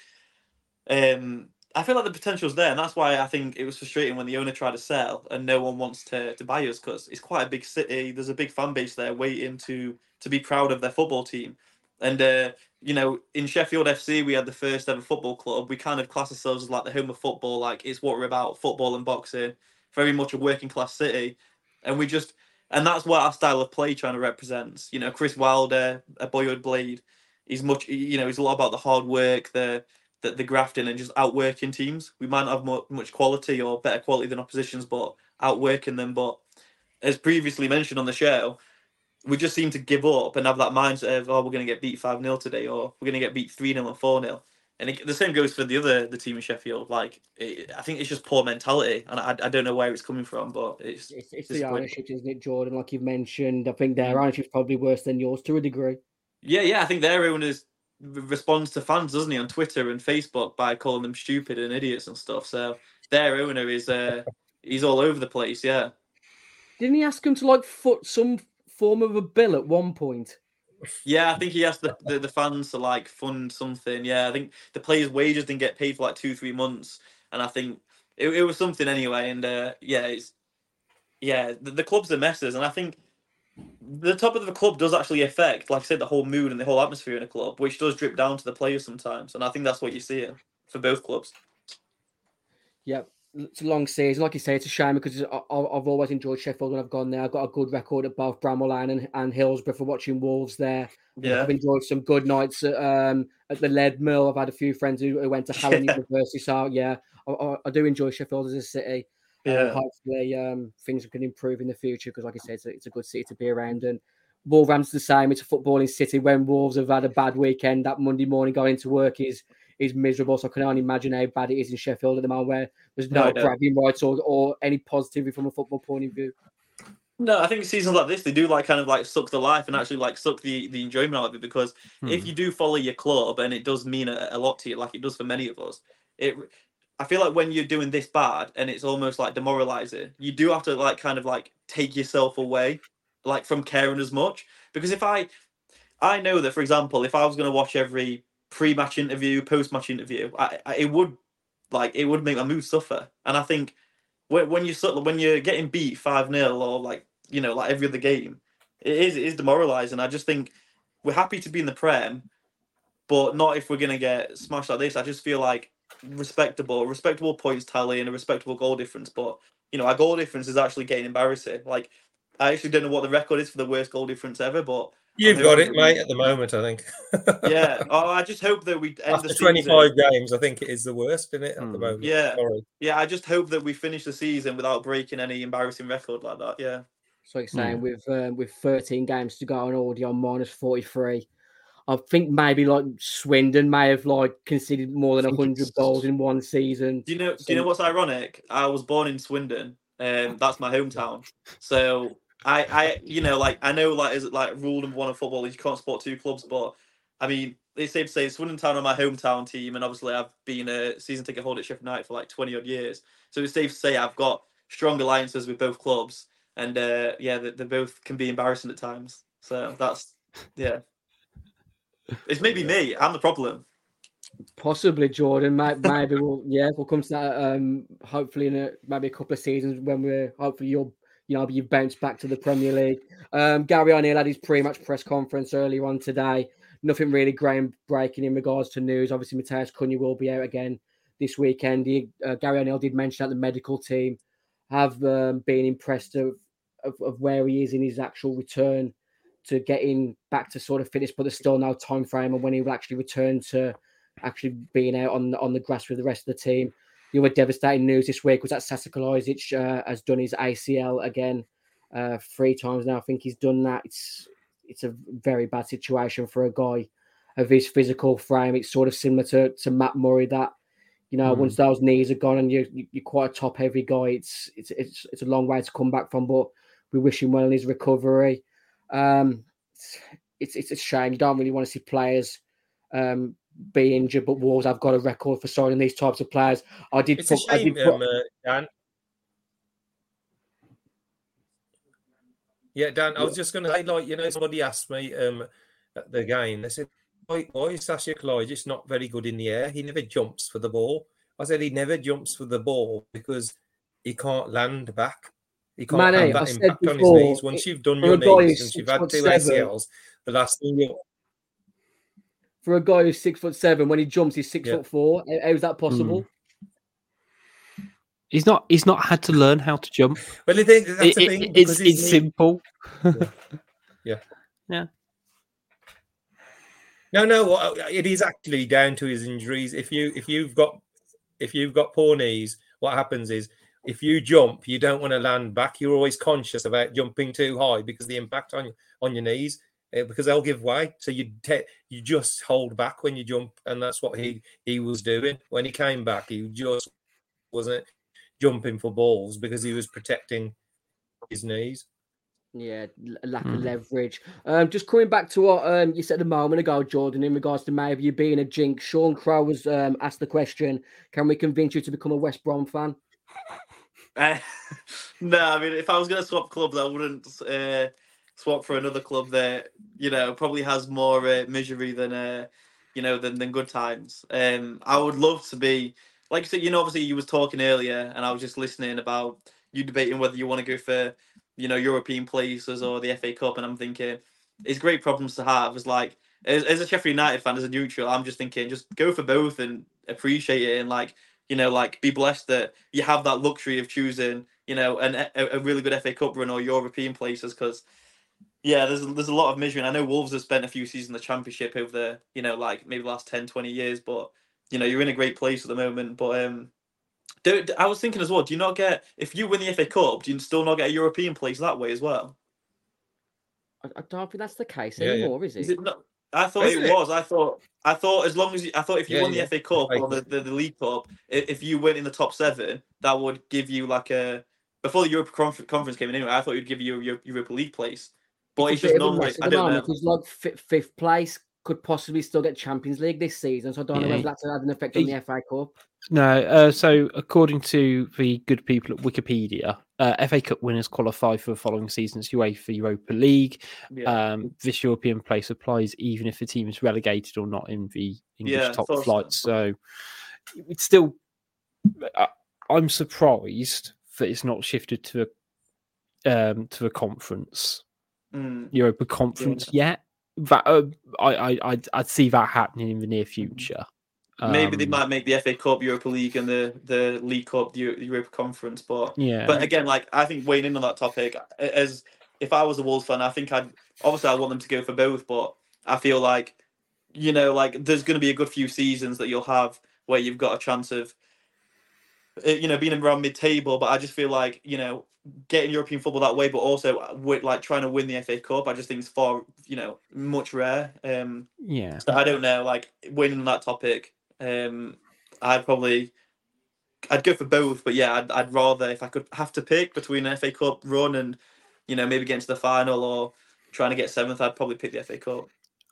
um, I feel like the potential's there, and that's why I think it was frustrating when the owner tried to sell and no one wants to to buy us because it's quite a big city. There's a big fan base there waiting to to be proud of their football team, and uh, you know, in Sheffield FC, we had the first ever football club. We kind of class ourselves as like the home of football. Like it's what we're about: football and boxing. Very much a working class city, and we just and that's what our style of play trying to represents. You know, Chris Wilder, a boyhood blade. He's much, you know, he's a lot about the hard work, the the, the grafting, and just outworking teams. We might not have mu- much quality or better quality than oppositions, but outworking them. But as previously mentioned on the show, we just seem to give up and have that mindset of, oh, we're going to get beat 5 0 today, or we're going to get beat 3 0 and 4 0. And it, the same goes for the other the team in Sheffield. Like, it, I think it's just poor mentality, and I, I don't know where it's coming from, but it's It's, it's the ownership, isn't it, Jordan? Like you've mentioned, I think their ownership's probably worse than yours to a degree. Yeah, yeah. I think their owners r- responds to fans, doesn't he, on Twitter and Facebook by calling them stupid and idiots and stuff. So their owner is uh he's all over the place. Yeah. Didn't he ask him to like foot some form of a bill at one point? Yeah, I think he asked the, the, the fans to like fund something. Yeah, I think the players' wages didn't get paid for like two, three months, and I think it, it was something anyway. And uh, yeah, it's yeah, the, the club's are messes, and I think the top of the club does actually affect, like I said, the whole mood and the whole atmosphere in a club, which does drip down to the players sometimes. And I think that's what you see for both clubs. Yeah, it's a long season. Like you say, it's a shame because I, I've always enjoyed Sheffield when I've gone there. I've got a good record at both Bramall Lane and, and Hillsborough for watching Wolves there. Yeah, I've enjoyed some good nights at, um, at the Leadmill. I've had a few friends who, who went to Hallam Yeah. University. So, yeah, I, I, I do enjoy Sheffield as a city. Uh, yeah, hopefully, um, things can improve in the future because, like I said, it's a, it's a good city to be around. And Wolverhampton's the same. It's a footballing city. When Wolves have had a bad weekend, that Monday morning going to work is is miserable. So I can only imagine how bad it is in Sheffield at the moment, where there's No, no bragging rights or, or any positivity from a football point of view. No, I think seasons like this they do like kind of like suck the life and actually like suck the the enjoyment out of it because if Hmm. you do follow your club and it does mean a, a lot to you, like it does for many of us, it. I feel like when you're doing this bad and it's almost like demoralizing, you do have to like kind of like take yourself away, like from caring as much. Because if I, I know that for example, if I was going to watch every pre-match interview, post-match interview, I, I it would like it would make my mood suffer. And I think when when you when you're getting beat five 0 or like you know like every other game, it is it is demoralizing. I just think we're happy to be in the prem, but not if we're gonna get smashed like this. I just feel like respectable, respectable points tally and a respectable goal difference. But you know our goal difference is actually getting embarrassing. Like I actually don't know what the record is for the worst goal difference ever, but You've got it, mate, at the moment, I think. yeah. Oh, I just hope that we end After the season. 25 games, I think it is the worst, isn't it, at the Hmm. moment? Yeah. Sorry. Yeah, I just hope that we finish the season without breaking any embarrassing record like that. Yeah. So like saying with um, with 13 games to go and already on minus 43. I think maybe like Swindon may have like conceded more than 100 goals in one season. Do you know? Do you know what's ironic? I was born in Swindon, and that's my hometown. So I, I, you know, like I know, like is it like rule number one of football is you can't support two clubs, but I mean, it's safe to say Swindon Town are my hometown team, and obviously I've been a season ticket holder at Sheffield United for like twenty odd years. So it's safe to say I've got strong alliances with both clubs, and uh, yeah, they, they both can be embarrassing at times. So that's yeah. It's maybe me. I'm the problem. Possibly, Jordan. Maybe, maybe we'll yeah we'll come to that. Um, hopefully in a, maybe a couple of seasons when we're hopefully you'll you know you've bounced back to the Premier League. Um, Gary O'Neil had his pre-match press conference earlier on today. Nothing really groundbreaking in regards to news. Obviously, Matheus Cunha will be out again this weekend. He, uh, Gary O'Neil did mention that the medical team have um, been impressed of, of, of where he is in his actual return to getting back to sort of fitness, but there's still no time frame on when he will actually return to actually being out on on the grass with the rest of the team. The other devastating news this week was that Sasa Kalajdzic uh, has done his ACL again uh, three times now. I think he's done that. It's it's a very bad situation for a guy of his physical frame. It's sort of similar to, to Matt Murray that you know, mm. once those knees are gone and you're you're quite a top heavy guy, it's it's it's it's a long way to come back from. But we wish him well in his recovery. Um, it's it's a shame. You don't really want to see players um, be injured, but Wolves have got a record for signing these types of players. I did. It's put, a shame, put... um, uh, Dan. Yeah, Dan. I was just going to say, like, you know, somebody asked me um, at the game. They said, why, why is Sasha just not very good in the air? He never jumps for the ball. I said he never jumps for the ball because he can't land back. He can't Manny, have that I impact on his knees. Once you've done your knees, since you've had two seven, ACLs, the last thing you for a guy who's six foot seven, when he jumps, he's six yeah. foot four. How is that possible? Mm. He's not. He's not had to learn how to jump. Well, I think that's it, the thing. It, it's it's simple. yeah. yeah. yeah. No, no, uh, it is actually down to his injuries. If you if you've got if you've got poor knees, what happens is if you jump, you don't want to land back. You're always conscious about jumping too high because the impact on on your knees uh, because they'll give way. So you te- you just hold back when you jump, and that's what he he was doing when he came back. He just wasn't jumping for balls because he was protecting his knees. Yeah, lack mm. of leverage. Um, just coming back to what um, you said a moment ago, Jordan, in regards to maybe you being a jinx. Sean Crow was um, asked the question: Can we convince you to become a West Brom fan? Uh, no, I mean, if I was going to swap clubs, I wouldn't uh, swap for another club that you know probably has more uh, misery than uh, you know than, than good times. Um, I would love to be like you said. You know, obviously, you was talking earlier, and I was just listening about you debating whether you want to go for you know European places or the FA Cup, and I'm thinking it's great problems to have. It's like as, as a Sheffield United fan, as a neutral, I'm just thinking just go for both and appreciate it, and like you know like be blessed that you have that luxury of choosing you know an, a, a really good FA Cup run or European places because. Yeah, there's there's a lot of misery. And I know Wolves have spent a few seasons in the Championship over the, you know, like maybe the last 10, 20 years, but you know, you're in a great place at the moment. But um do, I was thinking as well. Do you not get if you win the FA Cup? Do you still not get a European place that way as well? I, I don't think that's the case yeah, anymore, yeah. is it? Is it not? I thought it, it, was. I thought. I thought as long as you, I thought if you yeah, won the FA Cup or the, the, the, League Cup, if you went in the top seven, that would give you like a before the Europa Conference came in. Anyway, I thought it'd give you a Europa League place, but it's, it's just not. I don't know. Because like fifth place could possibly still get Champions League this season. So I don't yeah. know whether that's had an effect on the FA Cup. No, uh, so according to the good people at Wikipedia, uh, FA Cup winners qualify for the following season's UEFA Europa League. Yeah. Um, this European place applies even if the team is relegated or not in the English yeah, top flight. So it's still, uh, I'm surprised that it's not shifted to a um, to a conference, mm. Europa Conference yeah. yet that uh, I, I I'd, I'd, see that happening in the near future. Maybe they um, might make the FA Cup, Europa League, and the the League Cup, the Europa Conference. But yeah, but again, like I think weighing in on that topic, as if I was a Wolves fan, I think I'd obviously I want them to go for both, but I feel like you know, like there's going to be a good few seasons that you'll have where you've got a chance of you know being around mid-table. But I just feel like you know getting European football that way, but also uh, with like trying to win the FA Cup. I just think it's far, you know, much rare. Um, yeah. So I don't know, like winning that topic. Um, I'd probably, I'd go for both, but yeah, I'd, I'd rather if I could have to pick between an FA Cup run and, you know, maybe getting to the final or trying to get seventh, I'd probably pick the FA Cup.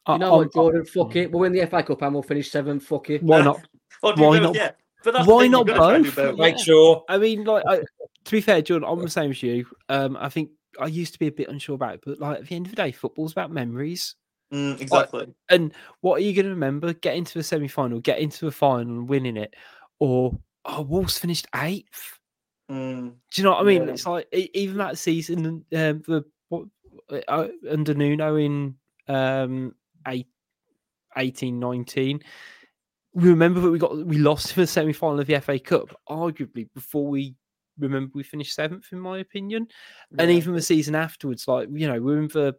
You know what, Jordan? Fuck it. We'll win the FA Cup and we'll finish seventh. Fuck it. Why not? Why not? Yeah. But Why not both? both? Make sure. I mean, like, I, to be fair, Jordan, I'm the same as you. Um, I think I used to be a bit unsure about it, but like at the end of the day, football's about memories. Mm, exactly. And what are you going to remember? Get into the semi final, get into the final and winning it, or oh, Wolves finished eighth. Mm, Do you know what I mean? Yeah. It's like even that season, um, the what, uh, under Nuno in um, eight, 18, 19, we remember that we got we lost in the semi final of the FA Cup, arguably before we remember we finished seventh, in my opinion. And even the season afterwards, like you know, we're in the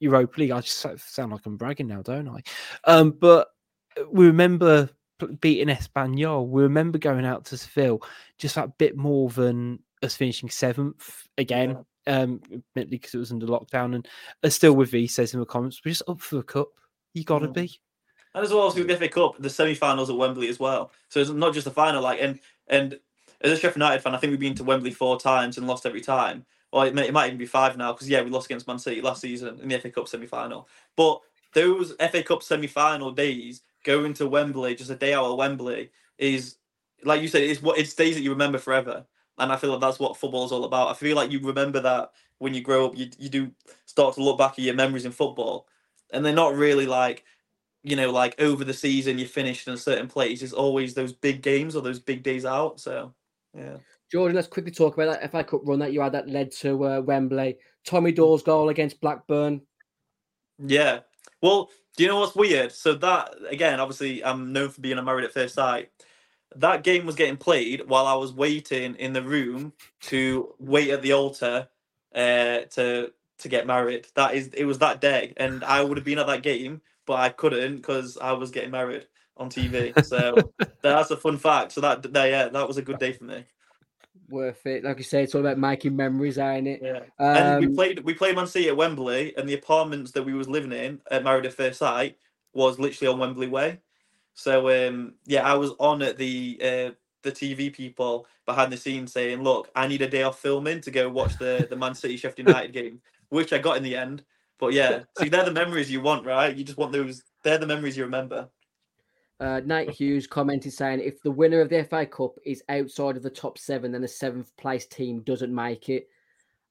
Europa League. I just sound like I'm bragging now, don't I? Um, but we remember beating Espanyol. We remember going out to Seville, just that bit more than us finishing seventh again. Um, admittedly because it was under lockdown, and uh, still with V says in the comments, we're just up for the cup. You got to Mm. be. And as well, with the FA Cup, the semi-finals at Wembley as well. So it's not just the final. Like, and and as a Sheffield United fan, I think we've been to Wembley four times and lost every time. Or it, may, it might even be five now because yeah, we lost against Man City last season in the FA Cup semi-final. But those FA Cup semi-final days, going to Wembley, just a day out of Wembley, is like you said, it's what it's days that you remember forever. And I feel like that's what football is all about. I feel like you remember that when you grow up, you you do start to look back at your memories in football, and they're not really like you know, like over the season you finished in a certain place. It's always those big games or those big days out. So yeah. Jordan, let's quickly talk about that FA Cup run that you had that led to uh, Wembley. Tommy Doyle's goal against Blackburn. Yeah. Well, do you know what's weird? So that again, obviously, I'm known for being a married at first sight. That game was getting played while I was waiting in the room to wait at the altar uh, to to get married. That is, it was that day, and I would have been at that game, but I couldn't because I was getting married on TV. So that's a fun fact. So that, that yeah, that was a good day for me. Worth it. Like you say, it's all about making memories, ain't it? Yeah. and we Um, played we played Man City at Wembley, and the apartments that we was living in at Married at First Sight was literally on Wembley Way. So um, yeah, I was on at the uh, the TV people behind the scenes saying, "Look, I need a day off filming to go watch the the Man City Sheffield United game," which I got in the end. But yeah, see, they're the memories you want, right? You just want those. They're the memories you remember. Uh, Nate Hughes commented saying, if the winner of the FA Cup is outside of the top seven, then the seventh place team doesn't make it.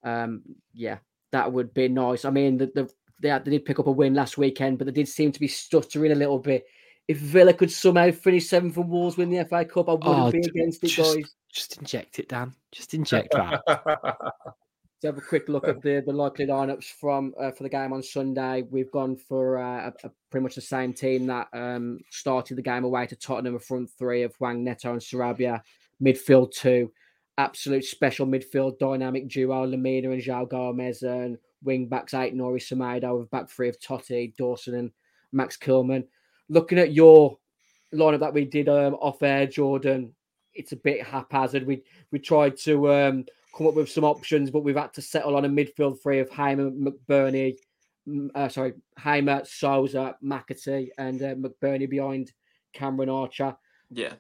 Um, yeah, that would be nice. I mean, the, the, they, had- they did pick up a win last weekend, but they did seem to be stuttering a little bit. If Villa could somehow finish seventh and Wolves win the FA Cup, I wouldn't Oh, be d- against it, just- guys. Just inject it, Dan. Just inject that. to have a quick look at the, the likely lineups from uh, for the game on Sunday. We've gone for uh, a, a, pretty much the same team that um, started the game away to Tottenham, a front three of Hwang Neto and Sarabia, midfield two, absolute special midfield dynamic duo, Lemina and João Gomes, and wing backs Aït-Nouri Semedo, with back three of Toti, Dawson, and Max Kilman. Looking at your lineup that we did um, off air, Jordan, it's a bit haphazard. We we tried to um, come up with some options, but we've had to settle on a midfield three of Hamer, McBurnie, uh, sorry, Hamer, Souza, McAtee, and uh, McBurnie behind Cameron Archer. Yeah,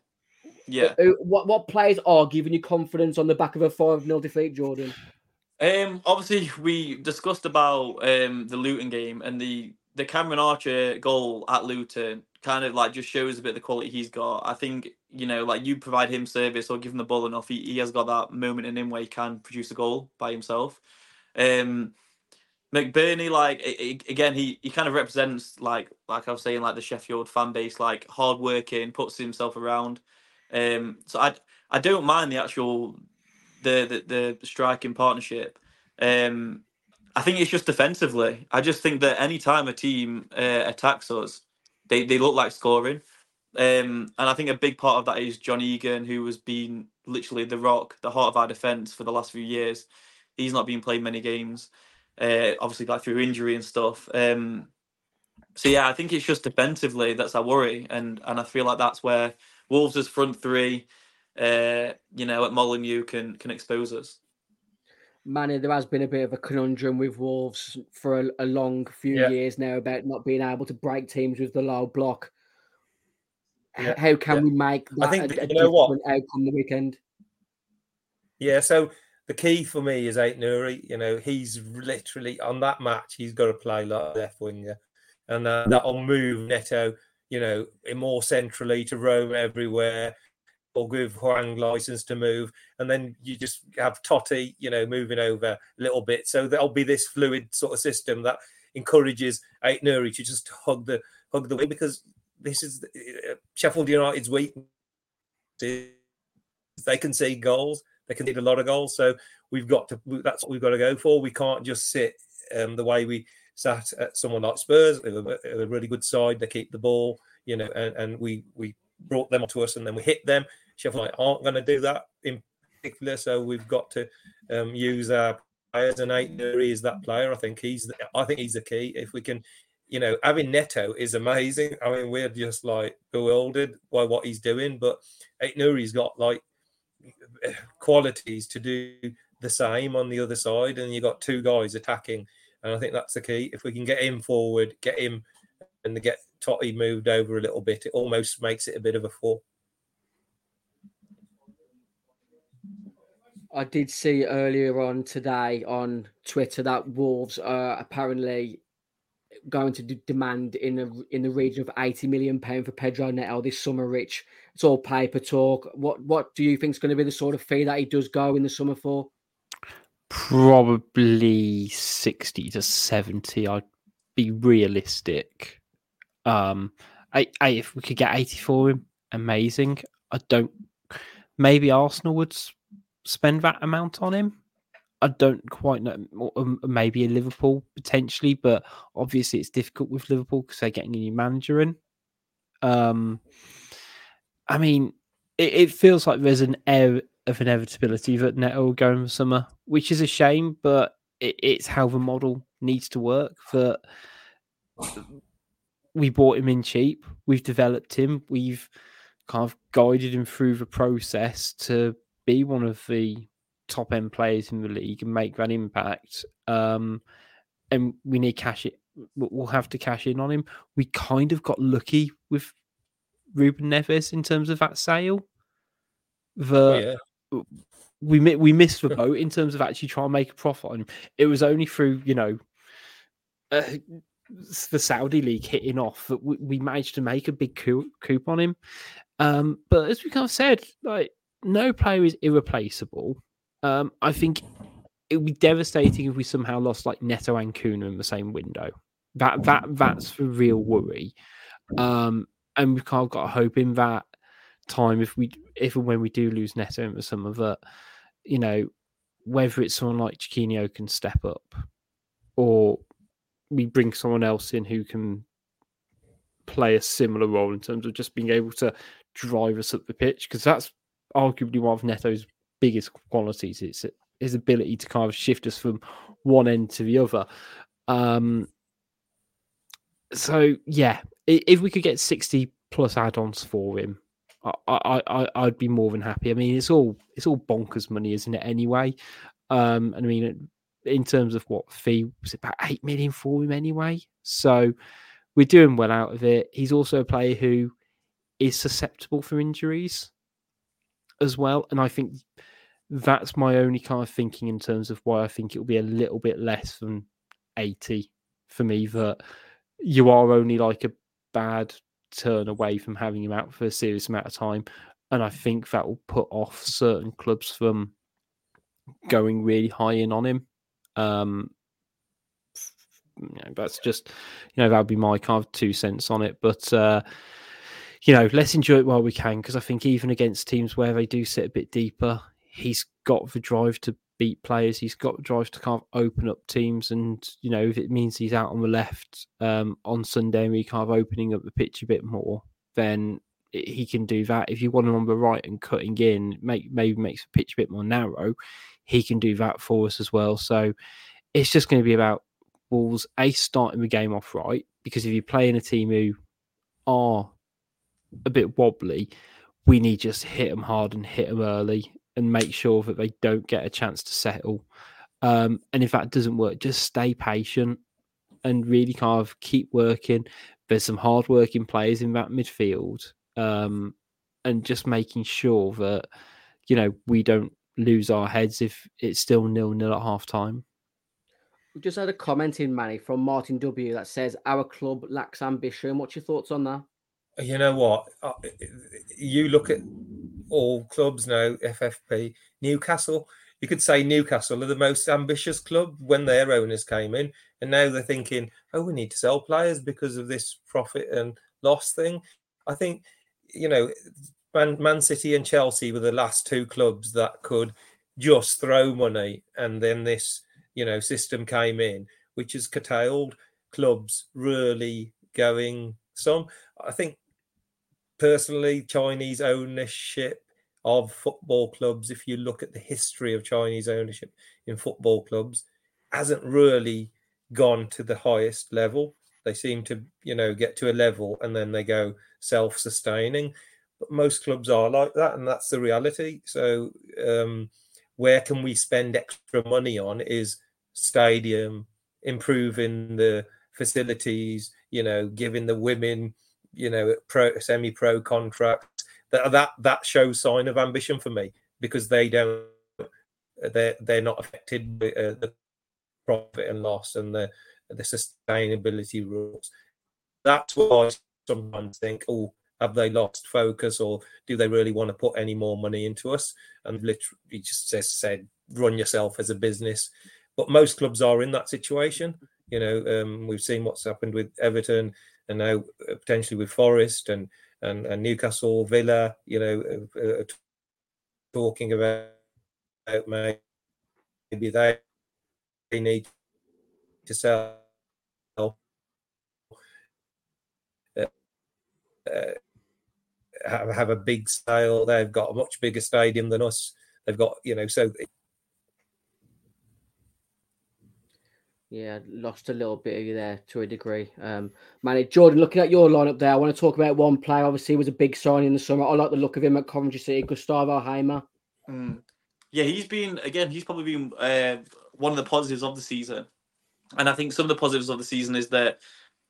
yeah. What what players are giving you confidence on the back of a 5 0 defeat, Jordan? Um, obviously, we discussed about um the Luton game and the the Cameron Archer goal at Luton kind of like just shows a bit of the quality he's got. I think you know, like you provide him service or give him the ball enough, he, he has got that moment in him where he can produce a goal by himself. Um, McBurnie, like again, he he kind of represents like like I was saying, like the Sheffield fan base, like hardworking, puts himself around. Um, so I I don't mind the actual the the, the striking partnership. Um, I think it's just defensively. I just think that any time a team uh, attacks us, they, they look like scoring. Um, and I think a big part of that is John Egan, who has been literally the rock, the heart of our defence for the last few years. He's not been playing many games, uh, obviously like through injury and stuff. Um, so yeah, I think it's just defensively that's our worry, and and I feel like that's where Wolves' front three, uh, you know, at Molyneux can can expose us. Manny, there has been a bit of a conundrum with Wolves for a, a long few Yeah. years now about not being able to break teams with the low block. Yeah, How can yeah. we make that I think a, a you know what? different outcome the weekend? Yeah, so the key for me is Aït-Nouri. You know, he's literally on that match. He's got to play like left winger, and uh, that'll move Neto. You know, more centrally to roam everywhere, or give Hwang license to move, and then you just have Toti. You know, moving over a little bit. So there'll be this fluid sort of system that encourages Aït-Nouri to just hug the hug the wing because this is uh, Sheffield United's week. They can see goals. They can see a lot of goals. So we've got to. That's what we've got to go for. We can't just sit um, the way we sat at someone like Spurs. They're a, a really good side. They keep the ball, you know, and, and we we brought them to us and then we hit them. Sheffield aren't going to do that in particular. So we've got to um, use our players, and Aït-Nouri is that player. I think he's the, I think he's the key. If we can, you know, having Neto is amazing. I mean, we're just like bewildered by what he's doing, but Aït-Nouri's got like qualities to do the same on the other side, and you got two guys attacking, and I think that's the key. If we can get him forward, get him, and they get Toti moved over a little bit, it almost makes it a bit of a four. I did see earlier on today on Twitter that Wolves are apparently going to demand in a, in the region of 80 million pound for Pedro Neto this summer. Rich, it's all paper talk. What what do you think is going to be the sort of fee that he does go in the summer for? Probably 60 to 70. I'd be realistic. Um, I, I if we could get 80 for him, amazing. I don't. Maybe Arsenal would spend that amount on him. I don't quite know. Um, maybe a Liverpool potentially, but obviously it's difficult with Liverpool because they're getting a new manager in. Um, I mean, it, it feels like there's an air of inevitability that Neto will go in the summer, which is a shame, but it, it's how the model needs to work. That we bought him in cheap, we've developed him, we've kind of guided him through the process to be one of the top end players in the league and make that impact. Um, and we need cash it. We'll have to cash in on him. We kind of got lucky with Ruben Neves in terms of that sale. The oh, yeah. we we missed the boat in terms of actually trying to make a profit on him. It was only through you know uh, the Saudi league hitting off that we, we managed to make a big coup, coup on him. Um, but as we kind of said, like no player is irreplaceable. Um, I think it would be devastating if we somehow lost like Neto and Cunha in the same window. That that that's the real worry. Um, and we've kind of got to hope in that time if we if and when we do lose Neto in the summer that you know whether it's someone like Chiquinho can step up or we bring someone else in who can play a similar role in terms of just being able to drive us up the pitch because that's arguably one of Neto's biggest qualities. It's his ability to kind of shift us from one end to the other. Um, so yeah, if we could get sixty plus add-ons for him, I, I, I I'd be more than happy. I mean, it's all it's all bonkers money, isn't it? Anyway, um, and I mean, in terms of what fee was it about eight million for him anyway? So we're doing well out of it. He's also a player who is susceptible for injuries as well. And I think that's my only kind of thinking in terms of why I think it'll be a little bit less than 80 for me that you are only like a bad turn away from having him out for a serious amount of time. And I think that will put off certain clubs from going really high in on him. Um, you know, that's just, you know, that would be my kind of two cents on it. But, uh, you know, let's enjoy it while we can because I think even against teams where they do sit a bit deeper, he's got the drive to beat players. He's got the drive to kind of open up teams, and you know, if it means he's out on the left um, on Sunday and we kind of opening up the pitch a bit more, then he can do that. If you want him on the right and cutting in, make maybe makes the pitch a bit more narrow, he can do that for us as well. So it's just going to be about Wolves a starting the game off right because if you're playing a team who are a bit wobbly, we need just hit them hard and hit them early and make sure that they don't get a chance to settle. Um, and if that doesn't work, just stay patient and really kind of keep working. There's some hard working players in that midfield, um, and just making sure that you know we don't lose our heads if it's still nil nil at half time. We just had a comment in Manny from Martin W that says our club lacks ambition. What's your thoughts on that? you know what? Uh, you look at all clubs now, FFP, Newcastle. you could say Newcastle are the most ambitious club when their owners came in, and now they're thinking, oh, we need to sell players because of this profit and loss thing. I think, you know, Man, Man City and Chelsea were the last two clubs that could just throw money, and then this, you know, system came in, which has curtailed clubs really going some. I think personally, Chinese ownership of football clubs, if you look at the history of Chinese ownership in football clubs, hasn't really gone to the highest level. They seem to, you know, get to a level and then they go self-sustaining. But most clubs are like that, and that's the reality. So, um, where can we spend extra money on? Is stadium improving the facilities? You know, giving the women, you know, pro semi-pro contracts. That that that shows sign of ambition for me because they don't they're they're not affected by uh, the profit and loss and the the sustainability rules. That's why I sometimes think, oh, have they lost focus or do they really want to put any more money into us? And literally just said, run yourself as a business. But most clubs are in that situation. You know, um, we've seen what's happened with Everton and now uh, potentially with Forest and and, and Newcastle, Villa. You know, uh, uh, talking about maybe they need to sell uh, uh, have, have a big sale. They've got a much bigger stadium than us. They've got, you know, so. Yeah, lost a little bit of you there to a degree. Um, man, Jordan, looking at your lineup there, I want to talk about one player. Obviously, he was a big sign in the summer. I like the look of him at Coventry City, Gustavo Hamer. Mm. Yeah, he's been again. He's probably been uh, one of the positives of the season, and I think some of the positives of the season is that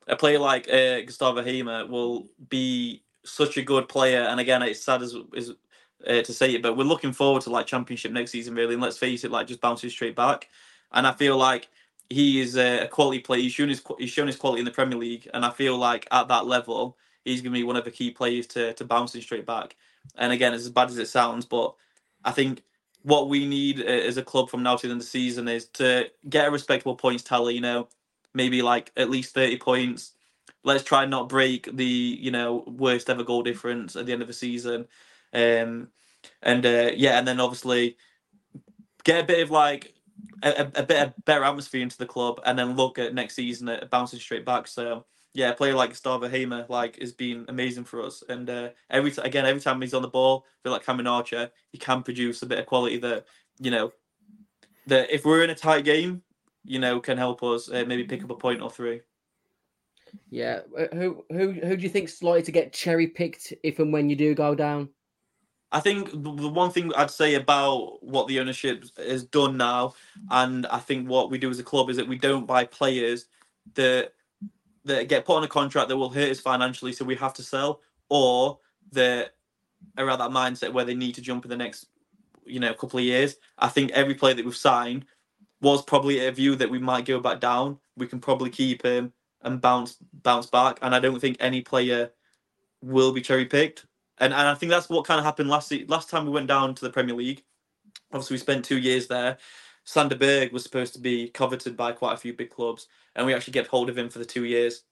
a player like uh, Gustavo Hamer will be such a good player. And again, it's sad as uh, to say it, but we're looking forward to like championship next season, really. And let's face it, like just bouncing straight back. And I feel like he is a quality player. He's shown his he's shown his quality in the Premier League, and I feel like at that level, he's going to be one of the key players to to bouncing straight back. And again, it's as bad as it sounds, but I think what we need uh, as a club from now to the end of the season is to get a respectable points tally. You know, maybe like at least thirty points, let's try and not break the you know worst ever goal difference at the end of the season. Um, and uh, yeah, and then obviously get a bit of like a, a bit of better atmosphere into the club, and then look at next season at bouncing straight back. So yeah, a player like Gustavo Hamer like has been amazing for us. And uh, every t- again, every time he's on the ball, feel like Cameron Archer, he can produce a bit of quality that you know that if we're in a tight game, you know, can help us uh, maybe pick up a point or three. Yeah, uh, who who who do you think's likely to get cherry picked if and when you do go down? I think the one thing I'd say about what the ownership has done now, and I think what we do as a club is that we don't buy players that that get put on a contract that will hurt us financially, so we have to sell, or that are at that mindset where they need to jump in the next, you know, couple of years. I think every player that we've signed was probably a view that we might go back down. We can probably keep him and bounce bounce back. And I don't think any player will be cherry picked. And and I think that's what kind of happened last last time we went down to the Premier League. Obviously, we spent two years there. Sander Berge was supposed to be coveted by quite a few big clubs, and we actually get hold of him for the two years,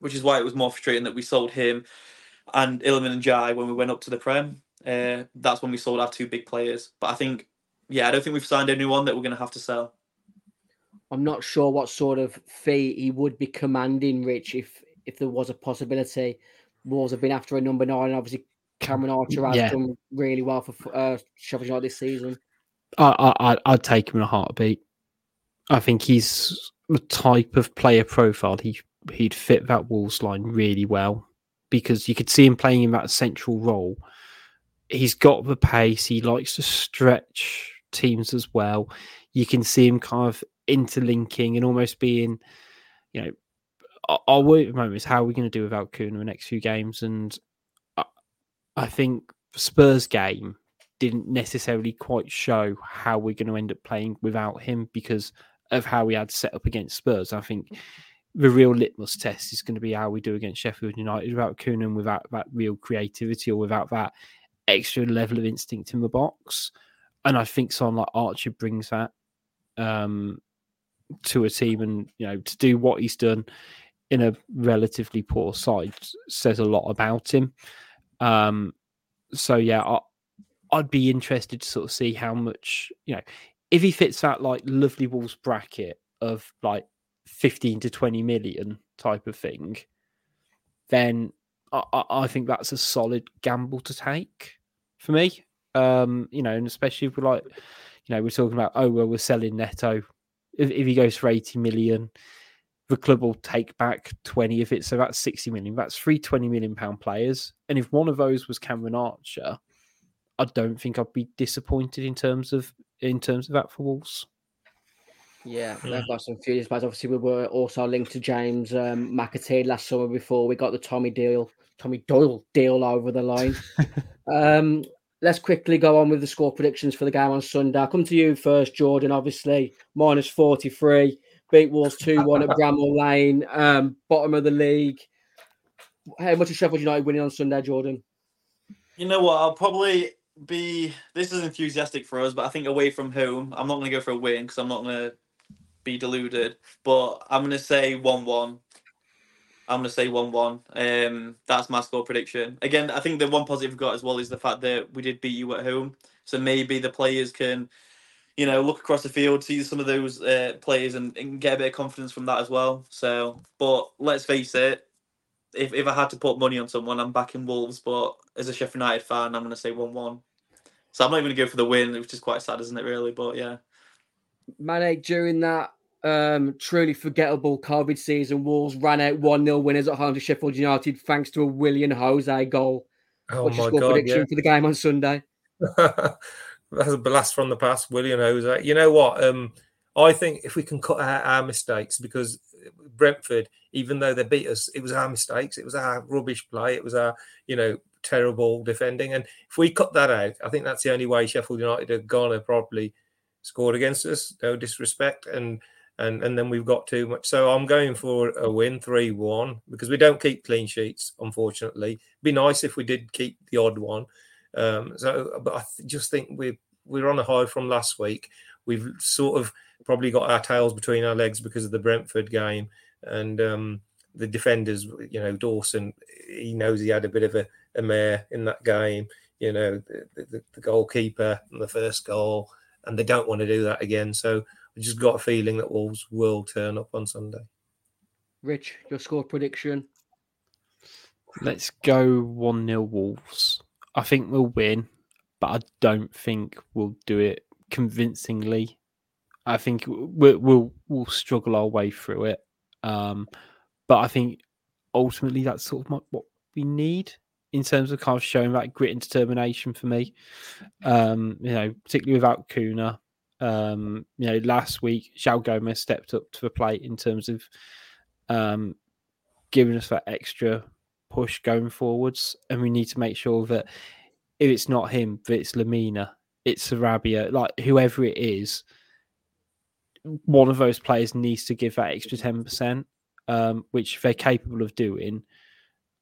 which is why it was more frustrating that we sold him and Iliman Ndiaye when we went up to the Prem. Uh, that's when we sold our two big players. But I think, yeah, I don't think we've signed anyone that we're going to have to sell. I'm not sure what sort of fee he would be commanding, Rich, if if there was a possibility. Wolves have been after a number nine, obviously Cameron Archer has yeah. done really well for uh, Sheffield United this season. I, I I'd take him in a heartbeat. I think he's the type of player profile he he'd fit that Wolves line really well because you could see him playing in that central role. He's got the pace. He likes to stretch teams as well. You can see him kind of interlinking and almost being, you know, our worry at the moment is how are we going to do without Cunha in the next few games? And I, I think Spurs game didn't necessarily quite show how we're going to end up playing without him because of how we had set up against Spurs. I think the real litmus test is going to be how we do against Sheffield United without Cunha and without that real creativity or without that extra level of instinct in the box. and I think someone like Archer brings that um, to a team, and you know, to do what he's done in a relatively poor side says a lot about him. Um, so yeah, I, I'd be interested to sort of see how much you know if he fits that like lovely Wolves bracket of like 15 to 20 million type of thing, then I, I think that's a solid gamble to take for me. Um, you know, and especially if we're like, you know, we're talking about, oh, well, we're selling Neto. If, if he goes for 80 million, the club will take back 20 if So that's 60 million. That's three 20 million pound players. And if one of those was Cameron Archer, I don't think I'd be disappointed in terms of in terms of that for Wolves. Yeah, they've got some furious players. Obviously, we were also linked to James um, McAtee last summer before we got the Tommy deal, Tommy Doyle deal over the line. um, let's quickly go on with the score predictions for the game on Sunday. I'll come to you first, Jordan. Obviously, minus 43, beat Wolves 2 1 at Bramall Lane, um, bottom of the league. How much is Sheffield United winning on Sunday, Jordan? You know what? I'll probably be. This is enthusiastic for us, but I think away from home, I'm not going to go for a win because I'm not going to be deluded. But I'm going to say 1 1. I'm going to say 1 1. Um, that's my score prediction. Again, I think the one positive we've got as well is the fact that we did beat you at home. So maybe the players can, you know, look across the field, see some of those uh, players and, and get a bit of confidence from that as well. So, but let's face it, if, if I had to put money on someone, I'm backing Wolves. But as a Sheffield United fan, I'm going to say 1 1. So I'm not even going to go for the win, which is quite sad, isn't it, really? But yeah. Mane, during that um, truly forgettable COVID season, Wolves ran out 1 0 winners at home to Sheffield United thanks to a Willian José goal. Oh What's your my score god! prediction Yeah. for the game on Sunday? That's a blast from the past, Willian José. You know what? Um, I think if we can cut out our mistakes, because Brentford, even though they beat us, it was our mistakes. It was our rubbish play. It was our, you know, terrible defending. And if we cut that out, I think that's the only way Sheffield United are gonna probably scored against us. No disrespect, and and and then we've got too much. So I'm going for a win, three one, because we don't keep clean sheets. Unfortunately, be nice if we did keep the odd one. Um, so, but I th- just think we're we're on a high from last week. We've sort of probably got our tails between our legs because of the Brentford game and um, the defenders. You know, Dawson, he knows he had a bit of a, a mare in that game. You know, the, the, the goalkeeper and the first goal, and they don't want to do that again. So I just got a feeling that Wolves will turn up on Sunday. Rich, your score prediction? Let's go 1 0 Wolves. I think we'll win, but I don't think we'll do it convincingly. I think we'll we'll, we'll struggle our way through it. Um, but I think ultimately that's sort of my, what we need in terms of kind of showing that grit and determination for me. Um, you know, particularly without Cunha. Um, you know, last week João Gomes stepped up to the plate in terms of um, giving us that extra push going forwards, and we need to make sure that if it's not him, that it's Lemina, it's Sarabia, like whoever it is, one of those players needs to give that extra ten percent, um, which they're capable of doing.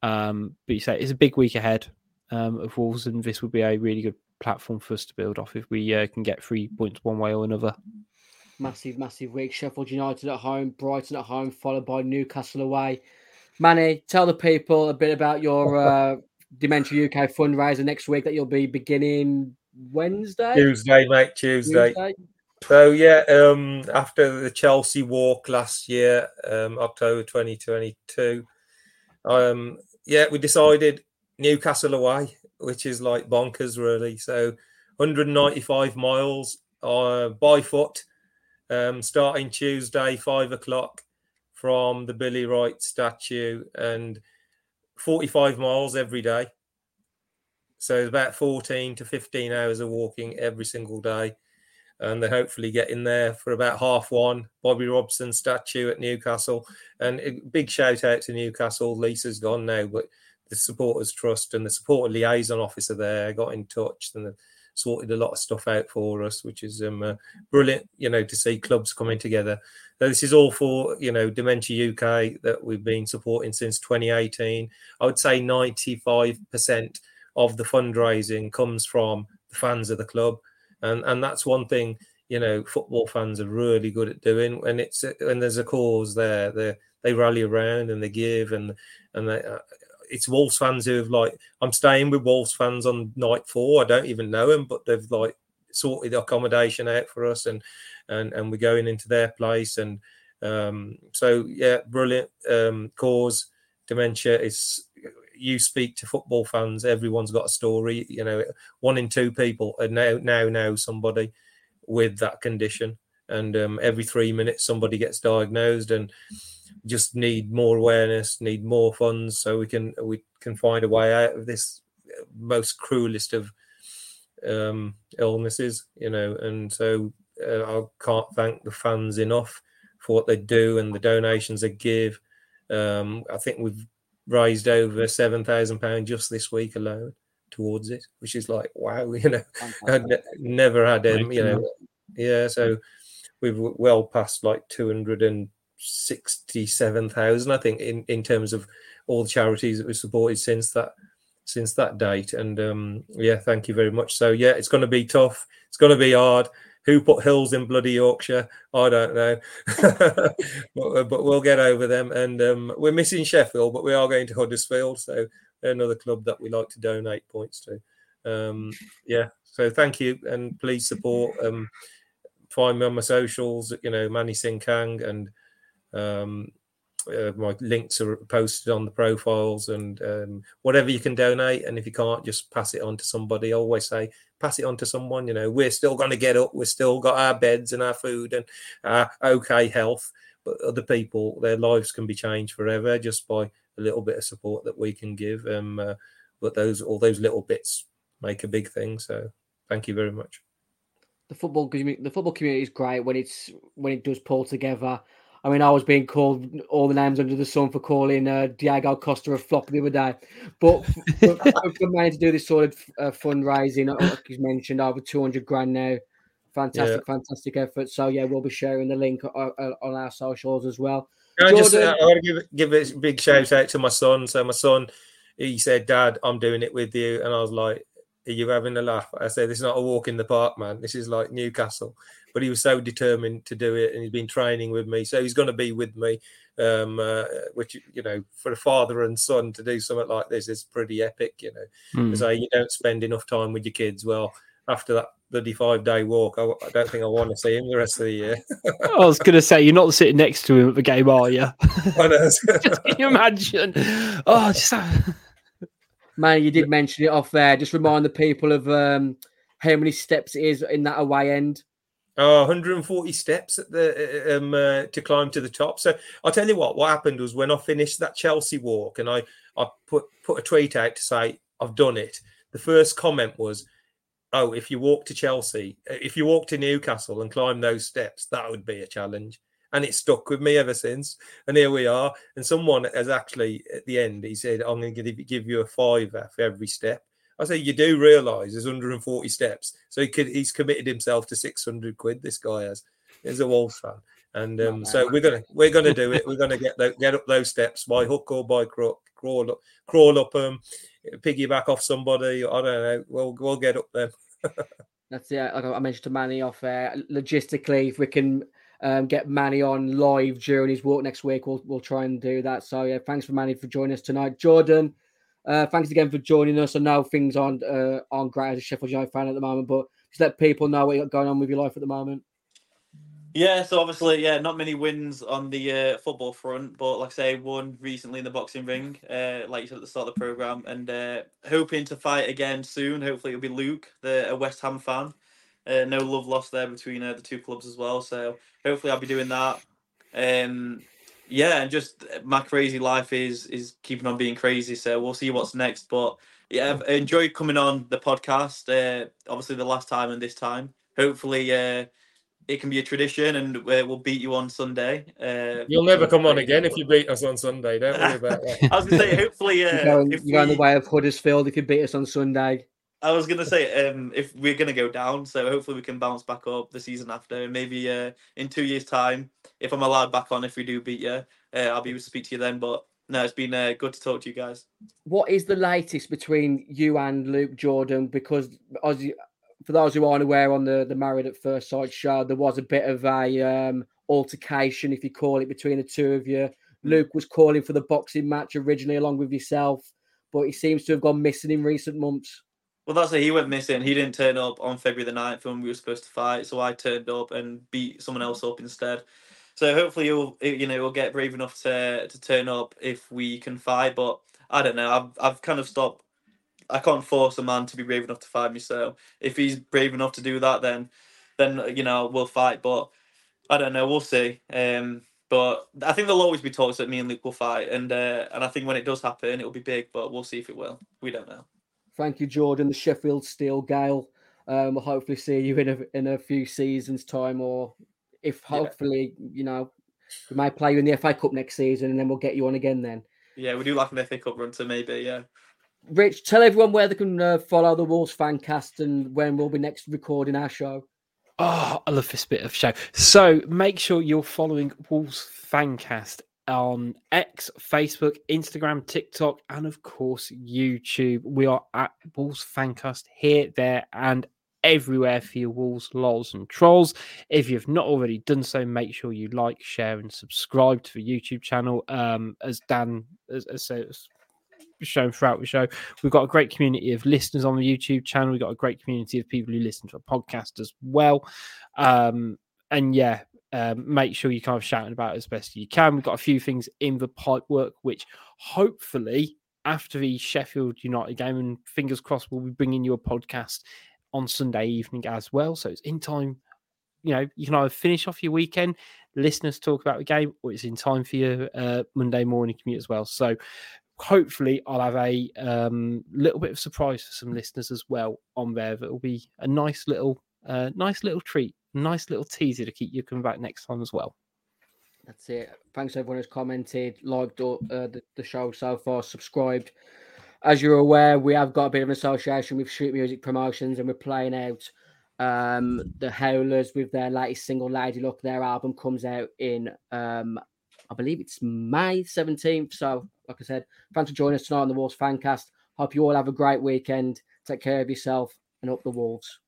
Um, but you say it's a big week ahead um, of Wolves, and this would be a really good platform for us to build off if we uh, can get three points one way or another. Massive, massive week. Sheffield United at home, Brighton at home, followed by Newcastle away. Manny, tell the people a bit about your uh, Dementia UK fundraiser next week that you'll be beginning Wednesday. Tuesday, mate. Tuesday. Tuesday? So yeah, um, after the Chelsea walk last year, um, October 2022, um, yeah, we decided Newcastle away, which is like bonkers, really. So 195 miles uh, by foot, um, starting Tuesday, five o'clock from the Billy Wright statue, and 45 miles every day. So it's about 14 to 15 hours of walking every single day and they hopefully get in there for about half one. Bobby Robson statue at Newcastle, and a big shout out to Newcastle. Lisa's gone now, but the supporters trust and the supporter liaison officer there got in touch and sorted a lot of stuff out for us, which is um, uh, brilliant. You know, to see clubs coming together. So this is all for you know Dementia UK that we've been supporting since 2018. I would say 95% of the fundraising comes from the fans of the club and and that's one thing you know football fans are really good at doing when it's when there's a cause there they they rally around and they give and and they, uh, it's Wolves fans who have like I'm staying with Wolves fans on night four. I don't even know them, but they've like sorted the accommodation out for us and and and we're going into their place. And um so yeah brilliant um cause. Dementia is you speak to football fans everyone's got a story you know one in two people are now now know somebody with that condition. And um, every three minutes somebody gets diagnosed and just need more awareness need more funds so we can we can find a way out of this most cruelest of um, illnesses you know and so uh, i can't thank the fans enough for what they do and the donations they give um, i think we've raised over seven thousand pounds just this week alone towards it, which is like wow, you know, I'd ne- never had um, you know, yeah. So we've well past like two hundred and sixty-seven thousand, I think, in in terms of all the charities that we've supported since that since that date. And um, yeah, thank you very much. So yeah, it's going to be tough. It's going to be hard. Who put hills in bloody Yorkshire? I don't know, but, uh, but, we'll get over them. And um, we're missing Sheffield, but we are going to Huddersfield, so another club that we like to donate points to. Um, yeah, so thank you, and please support. Um, find me on my socials, you know, Manny Singh Kang, and um, uh, my links are posted on the profiles and um, whatever you can donate. And if you can't, just pass it on to somebody. I always say, pass it on to someone. You know, we're still going to get up. We're still got our beds and our food and our okay health. But other people, their lives can be changed forever just by a little bit of support that we can give. Um, uh, but those all those little bits make a big thing. So thank you very much. The football the football community is great when it's when it does pull together I mean, I was being called all the names under the sun for calling uh, Diego Costa a flop the other day. But for, for me to do this sort of uh, fundraising, uh, like you mentioned, over 200 grand now. Fantastic, yeah. fantastic effort. So, yeah, we'll be sharing the link uh, uh on our socials as well. I just uh, I want to give, give a big shout out to my son. So, my son, he said, Dad, I'm doing it with you. And I was like, Are you having a laugh? I said, This is not a walk in the park, man. This is like Newcastle but he was so determined to do it, and he's been training with me, so he's going to be with me. Um, uh, which you know, for a father and son to do something like this is pretty epic. You know, mm. so you don't spend enough time with your kids. Well, after that bloody five day walk, I, I, don't think I want to see him the rest of the year. I was going to say, you're not sitting next to him at the game, are you? I know. just, can you imagine? Oh, just. Man, you did mention it off there. Just remind the people of um, how many steps it is in that away end. Oh, 140 steps at the um, uh, to climb to the top. So I'll tell you what. What happened was when I finished that Chelsea walk, and I I put put a tweet out to say I've done it. The first comment was, "Oh, if you walk to Chelsea, uh, if you walk to Newcastle and climb those steps, that would be a challenge." And it stuck with me ever since. And here we are. And someone has actually at the end he said, "I'm going to give you a fiver for every step." I say you do realise there's 140 steps, so he could he's committed himself to 600 quid. This guy has. He's a Wolves fan, and um, so we're gonna we're gonna do it. We're gonna get get up those steps by hook or by crook, crawl up, crawl up them, piggyback off somebody. I don't know. We'll we'll get up there. That's it. Like I mentioned to Manny off there. Logistically, if we can um, get Manny on live during his walk next week, we'll we'll try and do that. So yeah, thanks for Manny for joining us tonight, Jordan. Uh, thanks again for joining us. I know things aren't uh, aren't great as a Sheffield United fan at the moment, but just let people know what you got going on with your life at the moment. Yeah, so obviously, yeah, not many wins on the uh, football front, but like I say, one recently in the boxing ring, uh, like you said at the start of the program, and uh, hoping to fight again soon. Hopefully, it'll be Luke, the a West Ham fan. Uh, no love lost there between uh, the two clubs as well, so hopefully, I'll be doing that. Um, yeah, and just uh, my crazy life is is keeping on being crazy. So we'll see what's next. But yeah, I've enjoyed coming on the podcast. Uh, obviously, the last time and this time. Hopefully, uh, it can be a tradition, and uh, we'll beat you on Sunday. Uh, You'll never come on again if you beat us on Sunday. Don't worry about that. I was going to say, hopefully, uh, you're, going, you're we... going the way of Huddersfield if you beat us on Sunday. I was gonna say um, if we're gonna go down, so hopefully we can bounce back up the season after. Maybe uh, in two years' time, if I'm allowed back on, if we do beat you, uh, I'll be able to speak to you then. But no, it's been uh, good to talk to you guys. What is the latest between you and Luke Jordan? Because as for those who aren't aware, on the the Married at First Sight show, there was a bit of a um, altercation, if you call it, between the two of you. Luke was calling for the boxing match originally, along with yourself, but he seems to have gone missing in recent months. Well, that's it. He went missing. He didn't turn up on February the 9th when we were supposed to fight, so I turned up and beat someone else up instead. So hopefully he'll, you know, he'll get brave enough to to turn up if we can fight. But I don't know. I've I've kind of stopped. I can't force a man to be brave enough to fight me. So if he's brave enough to do that, then then you know we'll fight. But I don't know. We'll see. Um, but I think there'll always be talks that me and Luke will fight, and uh, and I think when it does happen, it'll be big. But we'll see if it will. We don't know. Thank you, Jordan. The Sheffield Steel Gayle. Um, we'll hopefully see you in a in a few seasons' time, or if hopefully yeah. you know we might play you in the FA Cup next season, and then we'll get you on again then. Yeah, we do like an FA Cup run, so maybe yeah. Rich, tell everyone where they can uh, follow the Wolves Fancast and when we'll be next recording our show. Oh, I love this bit of show. So make sure you're following Wolves Fancast on X, Facebook, Instagram, TikTok, and of course YouTube. We are at Wolves Fancast here, there, and everywhere for your Wolves, lols, and trolls. If you've not already done so, make sure you like, share, and subscribe to the YouTube channel. Um, as Dan as, as shown throughout the show, we've got a great community of listeners on the YouTube channel. We've got a great community of people who listen to a podcast as well. Um, and yeah, um, make sure you kind of shouting about as best you can. We've got a few things in the pipe work, which hopefully after the Sheffield United game, and fingers crossed, we'll be bringing you a podcast on Sunday evening as well. So it's in time. You know, you can either finish off your weekend, listeners talk about the game, or it's in time for your uh, Monday morning commute as well. So hopefully, I'll have a um, little bit of surprise for some listeners as well on there. That will be a nice little, uh, nice little treat, nice little teaser to keep you coming back next time as well. That's it. Thanks everyone who's commented, liked uh, the, the show so far, subscribed as you're aware, we have got a bit of an association with Street Music Promotions, and we're playing out um, the Howlers with their latest single, Lady Luck. Their album comes out in, um, I believe it's May 17th. So, like I said, thanks for joining us tonight on the Wolves Fancast. Hope you all have a great weekend. Take care of yourself and up the Wolves.